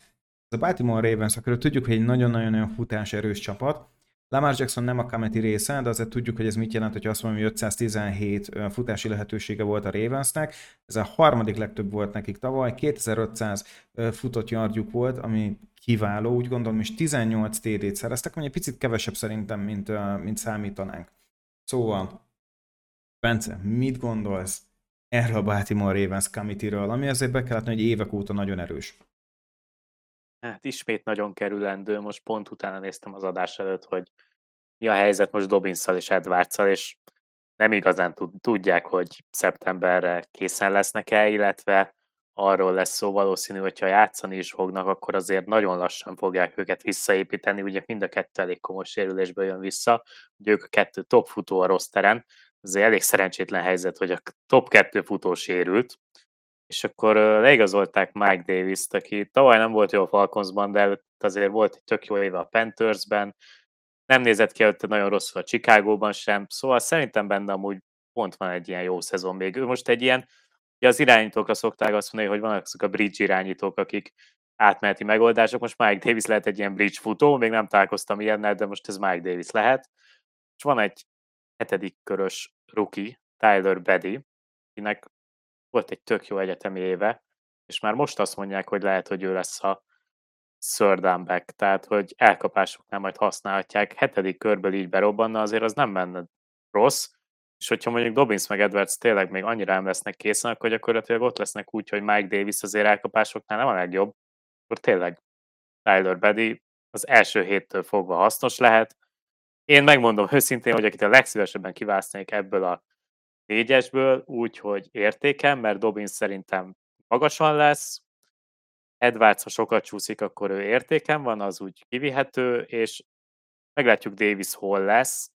A Baltimore Ravens, akkor tudjuk, hogy egy nagyon-nagyon futás erős csapat. Lamar Jackson nem a Kameti része, de azért tudjuk, hogy ez mit jelent, hogy azt mondom, hogy 517 futási lehetősége volt a Ravensnek. Ez a harmadik legtöbb volt nekik tavaly, 2500 futott yardjuk volt, ami kiváló, úgy gondolom, és 18 TD-t szereztek, ami egy picit kevesebb szerintem, mint, mint számítanánk. Szóval, Bence, mit gondolsz erről a Baltimore Ravens committee ami azért be kellett, hogy évek óta nagyon erős? Hát ismét nagyon kerülendő, most pont utána néztem az adás előtt, hogy mi a helyzet most Dobbinszal és edwards és nem igazán tudják, hogy szeptemberre készen lesznek-e, illetve arról lesz szó valószínű, hogyha játszani is fognak, akkor azért nagyon lassan fogják őket visszaépíteni, ugye mind a kettő elég komoly sérülésből jön vissza, ugye ők a kettő top futó a rosteren, ez egy elég szerencsétlen helyzet, hogy a top kettő futó sérült, és akkor leigazolták Mike Davis-t, aki tavaly nem volt jó a Falconsban, de azért volt egy tök jó éve a Panthersben, nem nézett ki előtte nagyon rosszul a Chicagóban sem, szóval szerintem benne amúgy pont van egy ilyen jó szezon még. Ő most egy ilyen, ugye az irányítókra szokták azt mondani, hogy vannak azok a bridge irányítók, akik átmeneti megoldások, most Mike Davis lehet egy ilyen bridge futó, még nem találkoztam ilyennel, de most ez Mike Davis lehet. És van egy hetedik körös rookie, Tyler Beddy, akinek volt egy tök jó egyetemi éve, és már most azt mondják, hogy lehet, hogy ő lesz a third tehát hogy elkapásoknál majd használhatják, hetedik körből így berobbanna, azért az nem menne rossz, és hogyha mondjuk Dobbins meg Edwards tényleg még annyira nem lesznek készen, akkor gyakorlatilag ott lesznek úgy, hogy Mike Davis azért elkapásoknál nem a legjobb, akkor tényleg Tyler Beddy az első héttől fogva hasznos lehet. Én megmondom őszintén, hogy akit a legszívesebben kiválasztanék ebből a négyesből, úgy, hogy értékem, mert Dobbins szerintem magasan lesz, Edwards, ha sokat csúszik, akkor ő értéken van, az úgy kivihető, és meglátjuk Davis hol lesz.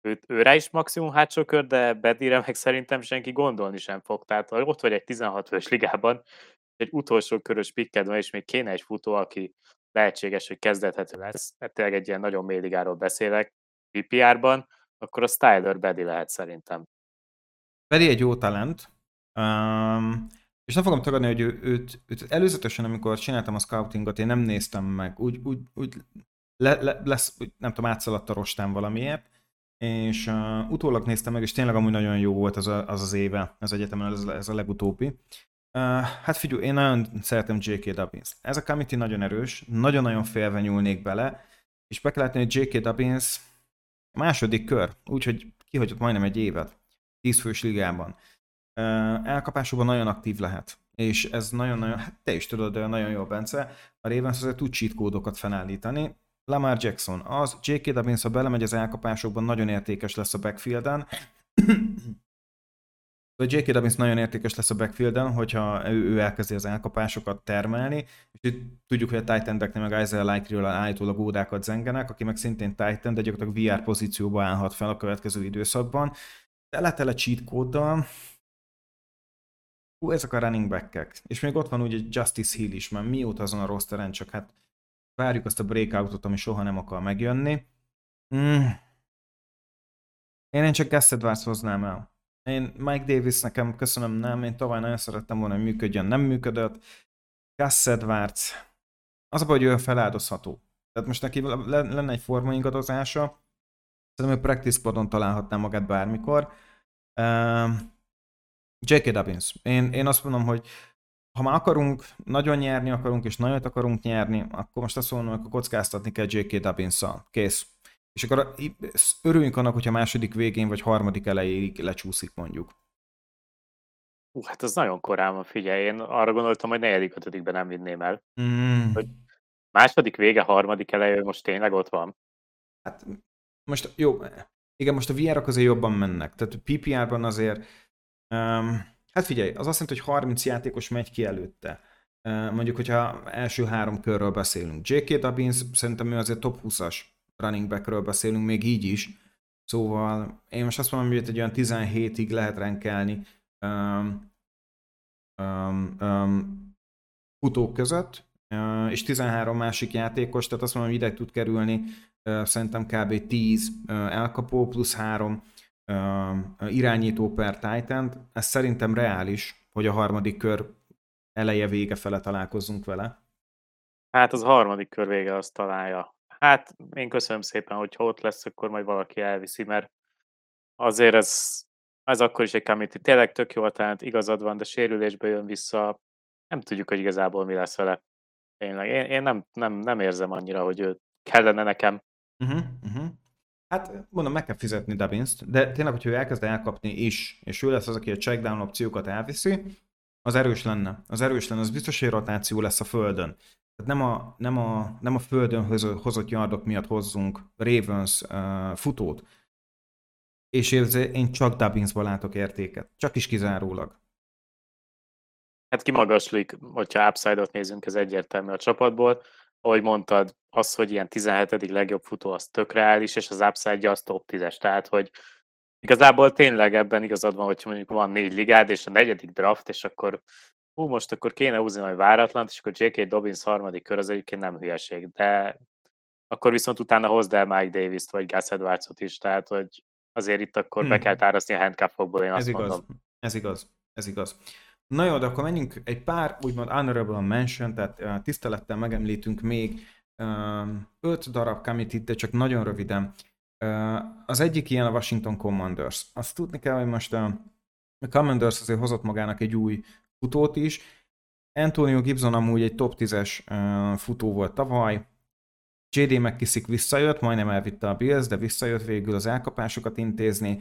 Ő, őre is maximum hátsó kör, de Bedire meg szerintem senki gondolni sem fog. Tehát ott vagy egy 16 fős ligában, egy utolsó körös pikked van, és még kéne egy futó, aki lehetséges, hogy kezdethető lesz, mert tényleg egy ilyen nagyon mély ligáról beszélek, PPR-ban, akkor a Styler Bedi lehet szerintem. Bedi egy jó talent, um, és nem fogom tagadni, hogy ő, őt, őt előzetesen, amikor csináltam a scoutingot, én nem néztem meg, úgy, úgy, úgy le, le, lesz, úgy, nem tudom, átszaladt a rostán valamiért, és uh, utólag néztem meg, és tényleg amúgy nagyon jó volt az a, az, az éve, az egyetemen, ez, ez a legutóbbi. Uh, hát figyelj, én nagyon szeretem J.K. Dobbins. Ez a committee nagyon erős, nagyon-nagyon félve nyúlnék bele, és be kell látni, hogy J.K. Dobbins második kör, úgyhogy kihagyott majdnem egy évet, tízfős ligában elkapásokban nagyon aktív lehet. És ez nagyon-nagyon, hát te is tudod, nagyon jó, Bence, a Ravens azért tud cheat kódokat felállítani. Lamar Jackson az, J.K. Dobbins, ha belemegy az elkapásokban, nagyon értékes lesz a backfielden. A J.K. Dobbins nagyon értékes lesz a backfielden, hogyha ő, ő elkezdi az elkapásokat termelni, és itt tudjuk, hogy a Titan meg Isaiah Likely-ről állítólag ódákat zengenek, aki meg szintén Titan, de gyakorlatilag VR pozícióba állhat fel a következő időszakban. Tele-tele cheat kóddal, Hú, ezek a running back-ek. És még ott van ugye Justice Hill is, mert mióta azon a rosteren, csak hát várjuk azt a breakoutot, ami soha nem akar megjönni. Mm. Én, én csak Gus Edwards hoznám el. Én Mike Davis nekem köszönöm, nem. Én tavaly nagyon szerettem volna, hogy működjön, nem működött. Gus Edwards. Az a baj, hogy ő feláldozható. Tehát most neki lenne egy formaingadozása. Szerintem ő practice squadon találhatná magát bármikor. Uh, J.K. Dobbins. Én, én azt mondom, hogy ha már akarunk, nagyon nyerni akarunk, és nagyot akarunk nyerni, akkor most azt mondom, hogy kockáztatni kell J.K. dobbins Kész. És akkor örüljünk annak, hogyha második végén vagy harmadik elejéig lecsúszik mondjuk. Hú, hát az nagyon korán van, figyelj, én arra gondoltam, hogy negyedik, ötödikben nem vinném el. Mm. Hogy második vége, harmadik eleje, most tényleg ott van? Hát most jó, igen, most a VR-ok azért jobban mennek. Tehát PPR-ban azért, um, hát figyelj, az azt jelenti, hogy 30 játékos megy ki előtte. Uh, mondjuk, hogyha első három körről beszélünk. J.K. Dobbins szerintem ő azért top 20-as running backről beszélünk, még így is. Szóval én most azt mondom, hogy egy olyan 17-ig lehet renkelni um, um, um, futók között, és 13 másik játékos, tehát azt mondom, hogy ide tud kerülni szerintem kb. 10 uh, elkapó, plusz 3 uh, irányító per titan Ez szerintem reális, hogy a harmadik kör eleje vége fele találkozzunk vele. Hát az harmadik kör vége azt találja. Hát én köszönöm szépen, hogy ott lesz, akkor majd valaki elviszi, mert azért ez, ez akkor is egy committee. Tényleg tök jó talent, igazad van, de sérülésbe jön vissza. Nem tudjuk, hogy igazából mi lesz vele. Tényleg. Én, én nem, nem, nem érzem annyira, hogy ő kellene nekem. Uh-huh, uh-huh. Hát mondom, meg kell fizetni Dubbins-t, de tényleg, hogyha ő elkezd elkapni is, és ő lesz az, aki a checkdown opciókat elviszi, az erős lenne. Az erős lenne, az biztos, hogy rotáció lesz a földön. Tehát nem a, nem a, nem a földön hozott yardok miatt hozzunk Ravens uh, futót, és én csak Dubbinsban látok értéket. Csak is kizárólag. Hát kimagaslik, hogyha upside-ot nézünk, ez egyértelmű a csapatból. Ahogy mondtad, az, hogy ilyen 17. legjobb futó, az tök reális, és az upside az top 10-es. Tehát, hogy igazából tényleg ebben igazad van, hogy mondjuk van négy ligád, és a negyedik draft, és akkor hú, most akkor kéne húzni majd váratlant, és akkor J.K. Dobbins harmadik kör, az egyébként nem hülyeség, de akkor viszont utána hozd el Mike Davis-t, vagy Gus Edwards-ot is, tehát, hogy azért itt akkor hmm. be kell táraszni a handcuffokból, én ez azt igaz. mondom. Ez igaz, ez igaz. Na jó, de akkor menjünk egy pár úgymond honorable mention, tehát tisztelettel megemlítünk még öt darab committee de csak nagyon röviden. Az egyik ilyen a Washington Commanders. Azt tudni kell, hogy most a, Commanders azért hozott magának egy új futót is. Antonio Gibson amúgy egy top 10-es uh, futó volt tavaly, JD McKissick visszajött, majdnem elvitte a Bills, de visszajött végül az elkapásokat intézni.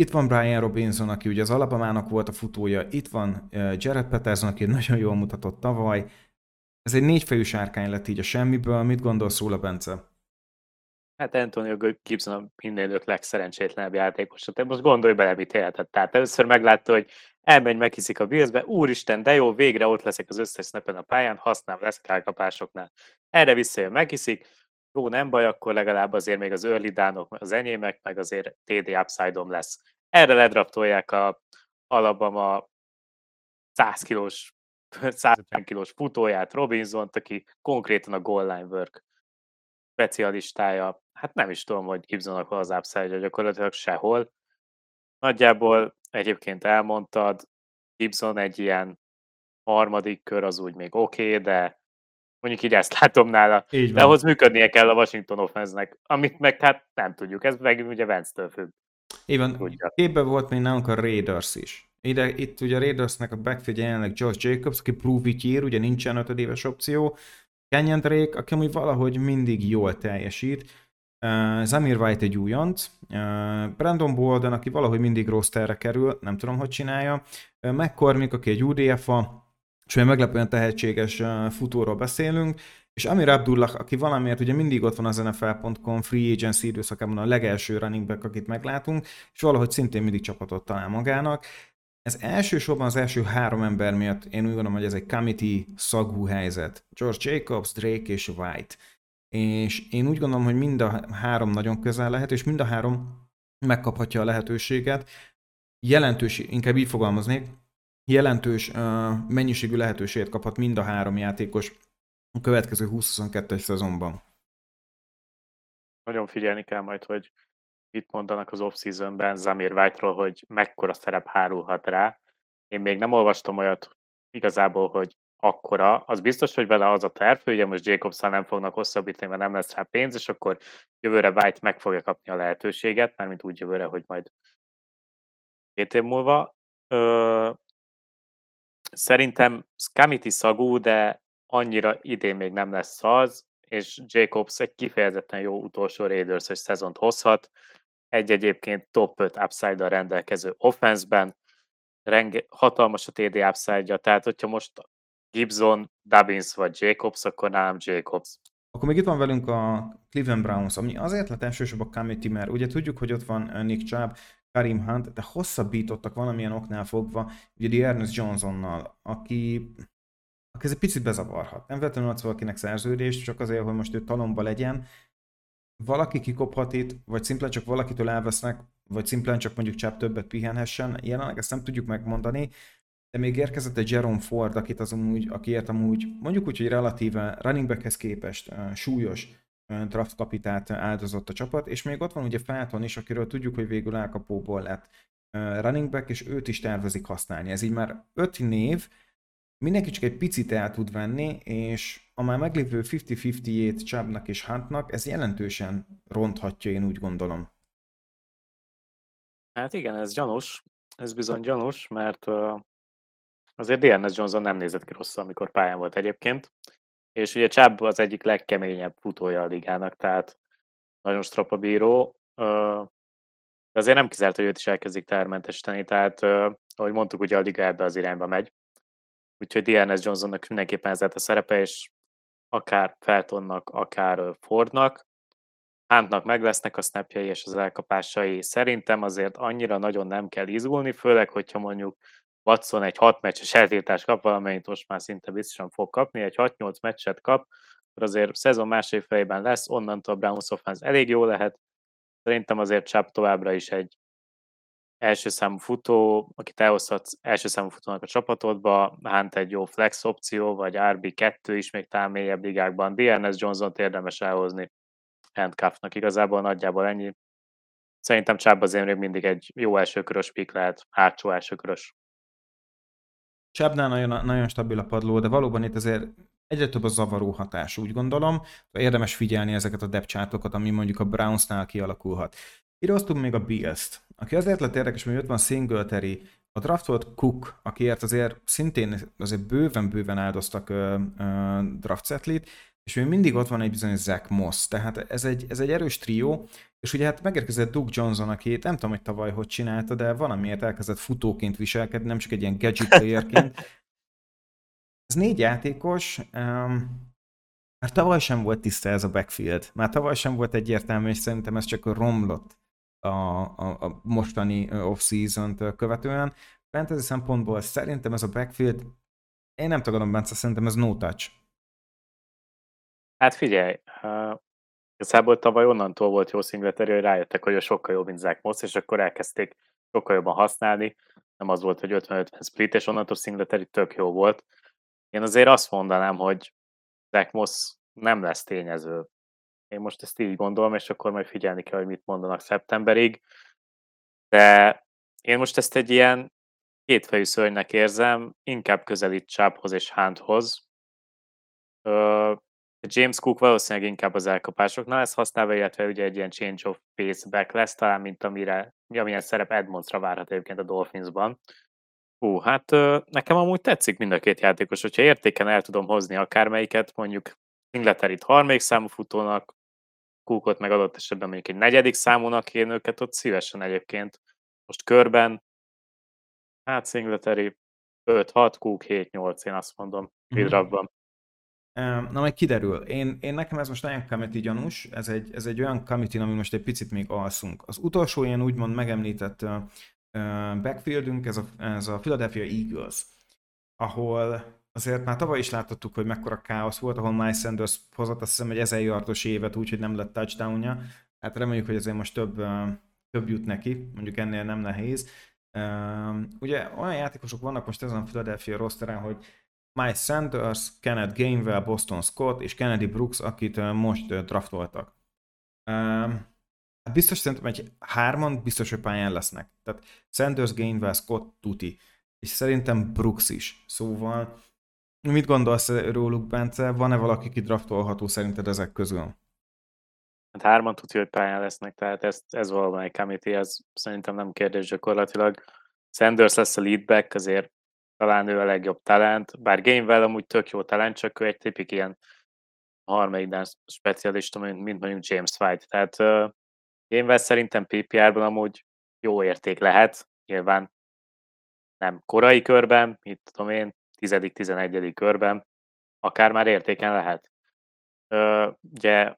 Itt van Brian Robinson, aki ugye az Alabamának volt a futója, itt van Jared Peterson, aki nagyon jól mutatott tavaly. Ez egy négyfejű sárkány lett így a semmiből. Mit gondolsz róla, Bence? Hát Antonio Gibson a minden idők legszerencsétlenebb játékos. Te most gondolj bele, mit élhetett. Tehát először meglátta, hogy elmegy, meghiszik a Billsbe, úristen, de jó, végre ott leszek az összes snapen a pályán, használom lesz elkapásoknál. Erre visszajön, meghiszik, jó, nem baj, akkor legalább azért még az early dánok, az enyémek, meg azért TD upside lesz. Erre ledraptolják a Alabama 100 kilós, 150 kilós futóját, Robinson, aki konkrétan a goal line work specialistája. Hát nem is tudom, hogy Gibsonnak hol az upside gyakorlatilag sehol. Nagyjából egyébként elmondtad, Gibson egy ilyen harmadik kör az úgy még oké, okay, de mondjuk így ezt látom nála. Így de ahhoz működnie kell a Washington offense amit meg hát nem tudjuk, ez meg ugye Vance-től függ. Így van. Képben volt még nálunk a Raiders is. Ide, itt ugye a Raidersnek a backfield jelenleg Josh Jacobs, aki prove ugye nincsen ötödéves opció. Kenyon Drake, aki amúgy valahogy mindig jól teljesít. Uh, Zamir White egy újonc, uh, Brandon Bolden, aki valahogy mindig rosterre kerül, nem tudom, hogy csinálja, uh, McCormick, aki egy UDFA, és olyan meglepően tehetséges futóról beszélünk, és Amir Abdullah, aki valamiért ugye mindig ott van az NFL.com free agency időszakában a legelső running back, akit meglátunk, és valahogy szintén mindig csapatot talál magának. Ez elsősorban az első három ember miatt én úgy gondolom, hogy ez egy committee szagú helyzet. George Jacobs, Drake és White és én úgy gondolom, hogy mind a három nagyon közel lehet, és mind a három megkaphatja a lehetőséget. Jelentős, inkább így fogalmaznék, jelentős mennyiségű lehetőséget kaphat mind a három játékos a következő 20-22-es szezonban. Nagyon figyelni kell majd, hogy mit mondanak az off-seasonben Zamir White-ról, hogy mekkora szerep hárulhat rá. Én még nem olvastam olyat igazából, hogy akkora, az biztos, hogy vele az a terv, hogy ugye most jacobs nem fognak hosszabbítani, mert nem lesz rá pénz, és akkor jövőre White meg fogja kapni a lehetőséget, mármint úgy jövőre, hogy majd két év múlva. Szerintem Skamiti szagú, de annyira idén még nem lesz az, és Jacobs egy kifejezetten jó utolsó raiders szezont hozhat, egy egyébként top 5 upside rendelkező offenszben, renge hatalmas a TD upside-ja, tehát hogyha most Gibson, Dubbins vagy Jacobs, akkor nálam Jacobs. Akkor még itt van velünk a Cleveland Browns, ami azért lett elsősorban Committee, mert ugye tudjuk, hogy ott van Nick Chubb, Karim Hunt, de hosszabbítottak valamilyen oknál fogva, ugye Ernest Johnsonnal, aki, aki ez egy picit bezavarhat. Nem vettem adsz valakinek szerződést, csak azért, hogy most ő talomba legyen. Valaki kikophat itt, vagy szimplán csak valakitől elvesznek, vagy szimplán csak mondjuk Chubb többet pihenhessen. Jelenleg ezt nem tudjuk megmondani, de még érkezett egy Jerome Ford, akit az amúgy, akiért amúgy mondjuk úgy, hogy relatíve running backhez képest súlyos draft kapitát áldozott a csapat, és még ott van ugye Felton is, akiről tudjuk, hogy végül elkapóból lett running back, és őt is tervezik használni. Ez így már öt név, mindenki csak egy picit el tud venni, és a már meglévő 50-50-ét Chubbnak és Huntnak, ez jelentősen ronthatja, én úgy gondolom. Hát igen, ez gyanús. Ez bizony gyanús, mert uh, Azért DNS Johnson nem nézett ki rosszul, amikor pályán volt egyébként. És ugye Chubb az egyik legkeményebb futója a ligának, tehát nagyon strapabíró. De azért nem kizárt, hogy őt is elkezdik termentesíteni, tehát ahogy mondtuk, ugye a liga ebbe az irányba megy. Úgyhogy DNS Johnsonnak mindenképpen ez a szerepe, és akár Feltonnak, akár Fordnak. Huntnak meg lesznek a snapjai és az elkapásai. Szerintem azért annyira nagyon nem kell izgulni, főleg, hogyha mondjuk Watson egy 6 meccses eltiltást kap, valamelyik most már szinte biztosan fog kapni, egy 6-8 meccset kap, akkor azért szezon második fejében lesz, onnantól Browns offense elég jó lehet. Szerintem azért Chubb továbbra is egy első számú futó, akit elhozhatsz első számú futónak a csapatodba, Hunt egy jó flex opció, vagy RB2 is még talán mélyebb ligákban. DNS Johnson-t érdemes elhozni handcuffnak, igazából nagyjából ennyi. Szerintem Chubb azért még mindig egy jó elsőkörös pik lehet, hátsó elsőkörös. Csebnál nagyon, nagyon stabil a padló, de valóban itt azért egyre több a zavaró hatás, úgy gondolom. Érdemes figyelni ezeket a depcsátokat, ami mondjuk a Brownsnál kialakulhat. Íroztunk még a Bills-t, aki azért lett érdekes, hogy ott van Singletary, a draft volt Cook, akiért azért szintén azért bőven-bőven áldoztak uh, uh, draft setlit, és még mindig ott van egy bizonyos Zach Moss, tehát ez egy, ez egy erős trió, és ugye hát megérkezett Doug Johnson, aki nem tudom, hogy tavaly hogy csinálta, de valamiért elkezdett futóként viselkedni, nem csak egy ilyen gadget playerként. Ez négy játékos, um, már tavaly sem volt tiszta ez a backfield. Már tavaly sem volt egyértelmű, és szerintem ez csak romlott a, a, a mostani off-season-t követően. Fantasy szempontból szerintem ez a backfield, én nem tagadom, Bence, szerintem ez no touch. Hát figyelj, Igazából tavaly onnantól volt jó Singletary, hogy rájöttek, hogy a sokkal jobb, mint Zach Moss, és akkor elkezdték sokkal jobban használni. Nem az volt, hogy 50-50 split, és onnantól Singletary tök jó volt. Én azért azt mondanám, hogy Zach Moss nem lesz tényező. Én most ezt így gondolom, és akkor majd figyelni kell, hogy mit mondanak szeptemberig. De én most ezt egy ilyen kétfejű szörnynek érzem, inkább közelít Csáphoz és Hunthoz. James Cook valószínűleg inkább az elkapásoknál lesz használva, illetve ugye egy ilyen change of pace back lesz talán, mint amire, amilyen szerep Edmondsra várhat egyébként a Dolphinsban. Hú, hát nekem amúgy tetszik mind a két játékos, hogyha értéken el tudom hozni akármelyiket, mondjuk Ingleterrit harmadik számú futónak, Cookot meg adott esetben mondjuk egy negyedik számúnak én őket ott szívesen egyébként. Most körben, hát Singletary 5-6, Cook 7-8, én azt mondom, mm-hmm. Na, majd kiderül. Én, én nekem ez most nagyon committee gyanús, ez egy, ez egy olyan committee, ami most egy picit még alszunk. Az utolsó ilyen úgymond megemlített backfieldünk, ez a, ez a Philadelphia Eagles, ahol azért már tavaly is láthattuk, hogy mekkora káosz volt, ahol Miles Sanders hozott azt hiszem egy ezer yardos évet úgy, hogy nem lett touchdownja. Hát reméljük, hogy azért most több, több jut neki, mondjuk ennél nem nehéz. Ugye olyan játékosok vannak most ezen a Philadelphia rosteren, hogy Miles Sanders, Kenneth Gainwell, Boston Scott és Kennedy Brooks, akit most draftoltak. Hát biztos szerintem egy hárman biztos, hogy pályán lesznek. Tehát Sanders, Gainwell, Scott, Tuti. És szerintem Brooks is. Szóval mit gondolsz róluk, Bence? Van-e valaki, aki draftolható szerinted ezek közül? Hát hárman tudja, hogy pályán lesznek, tehát ez, ez valóban egy committee, ez szerintem nem kérdés gyakorlatilag. Sanders lesz a leadback, azért talán ő a legjobb talent, bár Gainwell amúgy tök jó talent, csak ő egy tipik ilyen harmadik dance specialista, mint, mint mondjuk James White. Tehát uh, Gainwell szerintem PPR-ban amúgy jó érték lehet, nyilván nem korai körben, mit tudom én, 10.-11. körben, akár már értéken lehet. Ö, ugye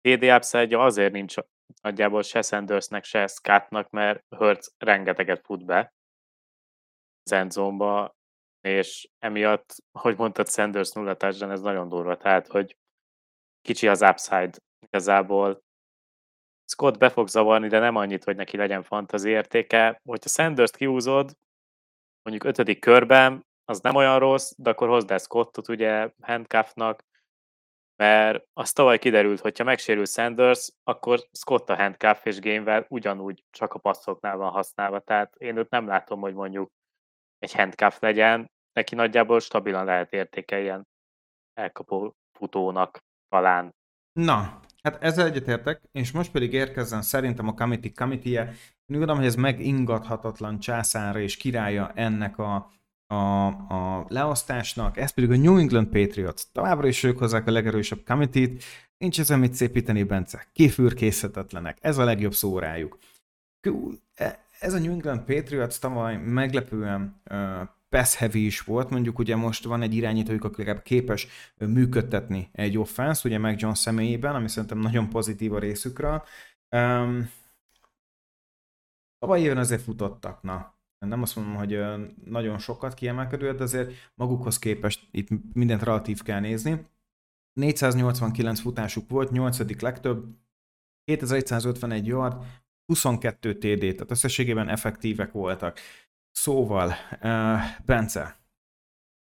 TD upside azért nincs nagyjából se Sandersnek, se Scottnak, mert Hurts rengeteget fut be az endzone és emiatt, hogy mondtad, Sanders nulla ez nagyon durva, tehát, hogy kicsi az upside igazából. Scott be fog zavarni, de nem annyit, hogy neki legyen fantazi értéke. Hogyha Sanders-t kiúzod, mondjuk ötödik körben, az nem olyan rossz, de akkor hozd el Scottot ugye handcuffnak, mert az tavaly kiderült, hogy ha megsérül Sanders, akkor Scott a handcuff és Gainwell ugyanúgy csak a passzoknál van használva, tehát én őt nem látom, hogy mondjuk egy handcuff legyen, neki nagyjából stabilan lehet értéke ilyen elkapó futónak talán. Na, hát ezzel egyetértek, és most pedig érkezzen szerintem a Committee committee Én úgy gondolom, hogy ez megingathatatlan császára és királya ennek a, a, a leosztásnak, ez pedig a New England Patriots. Továbbra is ők hozzák a legerősebb committee-t, nincs ezen mit szépíteni, Bence. Kifürkészhetetlenek, ez a legjobb szórájuk. E, ez a New England Patriots tavaly meglepően pass heavy is volt, mondjuk ugye most van egy irányítójuk, aki képes működtetni egy offense, ugye meg John személyében, ami szerintem nagyon pozitív a részükről. Um, tavaly éven azért futottak, na, nem azt mondom, hogy nagyon sokat kiemelkedő, de azért magukhoz képest itt mindent relatív kell nézni. 489 futásuk volt, 8. legtöbb, 2151 yard, 22 TD, tehát összességében effektívek voltak. Szóval, uh, Bence,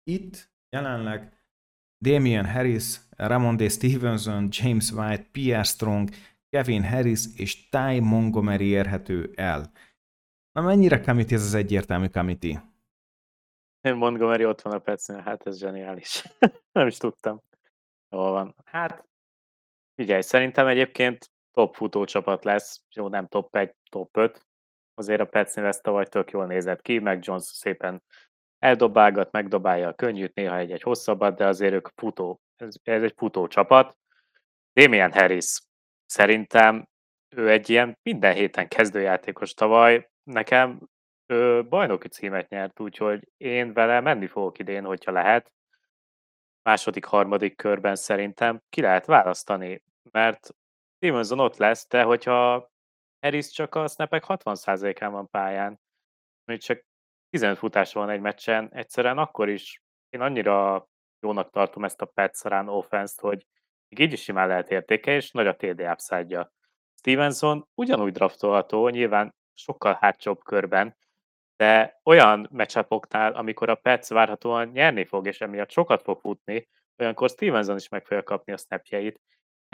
itt jelenleg Damian Harris, Ramondé Stevenson, James White, Pierre Strong, Kevin Harris és Ty Montgomery érhető el. Na mennyire committee ez az egyértelmű committee? Montgomery ott van a percnél, hát ez zseniális. Nem is tudtam. Jól van. Hát, figyelj, szerintem egyébként top futócsapat lesz. Jó, nem top 1, top 5. Azért a Petsnél ezt tavaly tök jól nézett ki, meg Jones szépen eldobálgat, megdobálja a könnyűt, néha egy-egy hosszabbat, de azért ők futó, ez, ez egy futó csapat. Damian Harris szerintem ő egy ilyen minden héten kezdőjátékos tavaly, nekem ő bajnoki címet nyert, úgyhogy én vele menni fogok idén, hogyha lehet. Második, harmadik körben szerintem ki lehet választani, mert Stevenson ott lesz, de hogyha Harris csak a snapek 60%-án van pályán, hogy csak 15 futás van egy meccsen, egyszerűen akkor is én annyira jónak tartom ezt a Petszarán offense hogy még így is simán lehet értéke, és nagy a TD upside Stevenson ugyanúgy draftolható, nyilván sokkal hátsóbb körben, de olyan meccsapoknál, amikor a Pets várhatóan nyerni fog, és emiatt sokat fog futni, olyankor Stevenson is meg fogja kapni a snapjeit,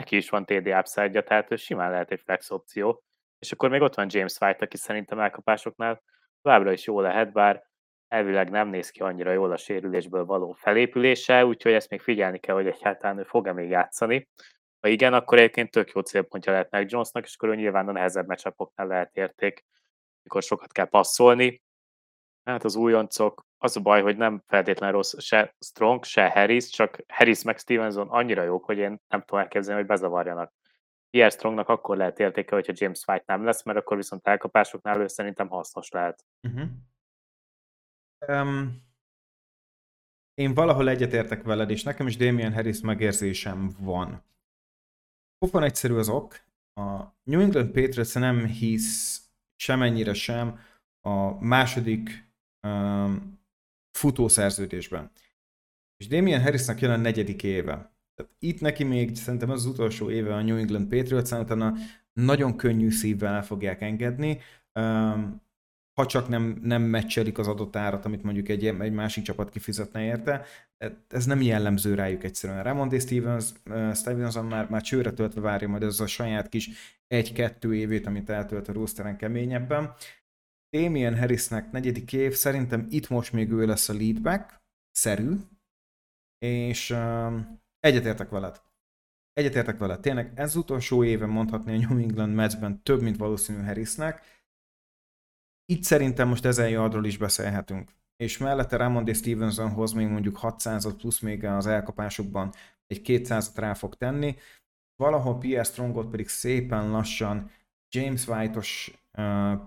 neki is van TD upside tehát ő simán lehet egy flex opció. És akkor még ott van James White, aki szerintem elkapásoknál továbbra is jó lehet, bár elvileg nem néz ki annyira jól a sérülésből való felépülése, úgyhogy ezt még figyelni kell, hogy egyáltalán ő fog-e még játszani. Ha igen, akkor egyébként tök jó célpontja lehet meg Jonesnak, és akkor nyilván a nehezebb meccsapoknál lehet érték, mikor sokat kell passzolni. Hát az újoncok, az a baj, hogy nem feltétlenül rossz se Strong, se Harris, csak Harris meg Stevenson annyira jók, hogy én nem tudom elképzelni, hogy bezavarjanak. Pierre Strongnak akkor lehet értéke, hogyha James White nem lesz, mert akkor viszont elkapásoknál ő szerintem hasznos lehet. Uh-huh. Um, én valahol egyetértek veled, és nekem is Damian Harris megérzésem van. Pofon egyszerű az ok. A New England Patriots nem hisz semennyire sem a második um, futószerződésben. És Damian Harrisnak jön a negyedik éve. Tehát itt neki még szerintem az utolsó éve a New England Patriots, utána nagyon könnyű szívvel el fogják engedni, ha csak nem, nem meccselik az adott árat, amit mondjuk egy, egy másik csapat kifizetne érte. Ez nem jellemző rájuk egyszerűen. Ramondé Stevens, uh, Stevenson már, már csőre töltve várja majd ez a saját kis egy-kettő évét, amit eltölt a rosteren keményebben. Damien Harrisnek negyedik év, szerintem itt most még ő lesz a leadback, szerű, és um, Egyetértek veled. Egyetértek veled. Tényleg ez utolsó éve mondhatni a New England Metsben több, mint valószínű Harrisnek. Itt szerintem most ezen yardról is beszélhetünk. És mellette Ramondé Stevensonhoz még mondjuk 600 plusz még az elkapásokban egy 200-at rá fog tenni. Valahol Pierre Strongot pedig szépen lassan James White-os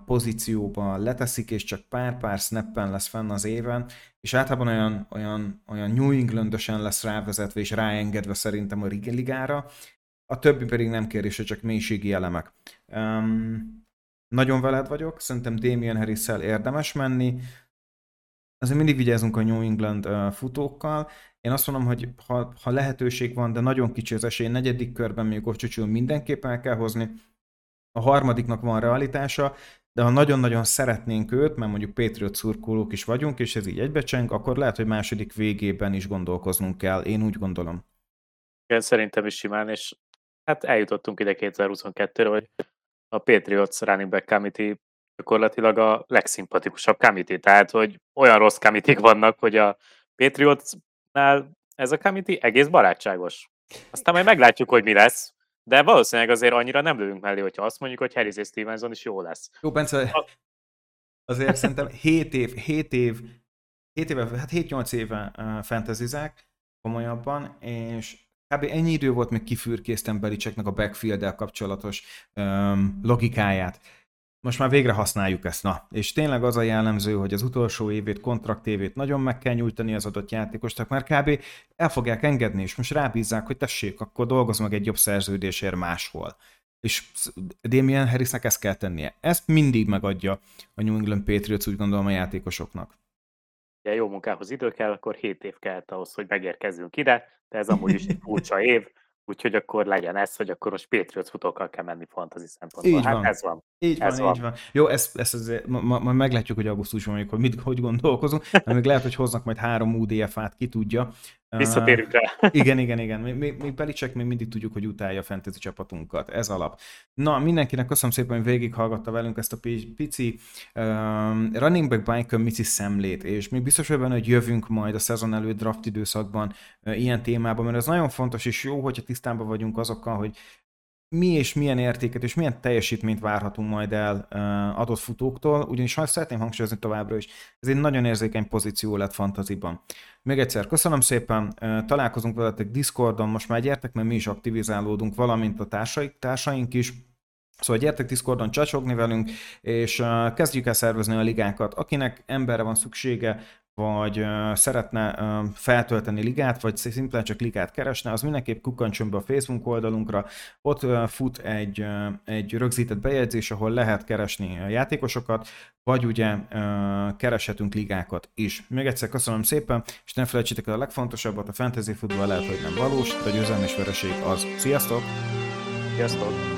pozícióba leteszik, és csak pár-pár snappen lesz fenn az éven, és általában olyan, olyan, olyan New england lesz rávezetve és ráengedve szerintem a ligára, a többi pedig nem kérdés, csak mélységi elemek. Um, nagyon veled vagyok, szerintem Damien harris érdemes menni, azért mindig vigyázunk a New England uh, futókkal. Én azt mondom, hogy ha, ha lehetőség van, de nagyon kicsi az esély, negyedik körben még Ovcsicsül mindenképpen el kell hozni, a harmadiknak van realitása, de ha nagyon-nagyon szeretnénk őt, mert mondjuk Patriot szurkolók is vagyunk, és ez így egybecseng, akkor lehet, hogy második végében is gondolkoznunk kell. Én úgy gondolom. Igen, szerintem is simán, és hát eljutottunk ide 2022-re, hogy a Patriots running back committee gyakorlatilag a legszimpatikusabb committee, tehát hogy olyan rossz committee vannak, hogy a Patriotsnál ez a committee egész barátságos. Aztán majd meglátjuk, hogy mi lesz. De valószínűleg azért annyira nem lövünk mellé, hogyha azt mondjuk, hogy Harris és Stevenson is jó lesz. Jó, Bence, azért szerintem 7 év, 7 év, 7 éve, hát 7-8 éve uh, fantazizák komolyabban, és kb. ennyi idő volt, még kifürkésztem Belicseknek a backfield kapcsolatos um, logikáját most már végre használjuk ezt, na. És tényleg az a jellemző, hogy az utolsó évét, kontraktévét nagyon meg kell nyújtani az adott játékosnak, mert kb. el fogják engedni, és most rábízzák, hogy tessék, akkor dolgozz meg egy jobb szerződésért máshol. És Damien Harrisnek ezt kell tennie. Ezt mindig megadja a New England Patriots, úgy gondolom a játékosoknak. Ja, jó munkához idő kell, akkor 7 év kellett ahhoz, hogy megérkezzünk ide, de ez amúgy is furcsa év. Úgyhogy akkor legyen ez, hogy akkor most Patriots futókkal kell menni fantasy szempontból. Így hát van. ez van. Így ez van, van, így van. Jó, ezt, ezt azért, ma, ma meglátjuk, hogy augusztusban hogy mit, hogy gondolkozunk, de még lehet, hogy hoznak majd három UDF-át, ki tudja. Visszatérünk rá. igen, igen, igen. Mi, mi, mi Belicek még mindig tudjuk, hogy utálja a fantasy csapatunkat. Ez alap. Na, mindenkinek köszönöm szépen, hogy végighallgatta velünk ezt a pici um, running back bike mici szemlét, és mi biztos vagyok benne, hogy jövünk majd a szezon előtt draft időszakban uh, ilyen témában, mert ez nagyon fontos és jó, hogyha tisztában vagyunk azokkal, hogy mi és milyen értéket és milyen teljesítményt várhatunk majd el adott futóktól, ugyanis ha szeretném hangsúlyozni továbbra is, ez egy nagyon érzékeny pozíció lett fantaziban. Még egyszer köszönöm szépen, találkozunk veletek Discordon, most már gyertek, mert mi is aktivizálódunk, valamint a társaik, társaink is, Szóval gyertek Discordon csacsogni velünk, és kezdjük el szervezni a ligákat. Akinek emberre van szüksége, vagy szeretne feltölteni ligát, vagy szimplán csak ligát keresne, az mindenképp kukkantson be a Facebook oldalunkra. Ott fut egy, egy rögzített bejegyzés, ahol lehet keresni a játékosokat, vagy ugye kereshetünk ligákat is. Még egyszer köszönöm szépen, és ne felejtsétek el a legfontosabbat, a fantasy futball lehet, hogy nem valós, de a győzelmi vereség az. Sziasztok! Sziasztok!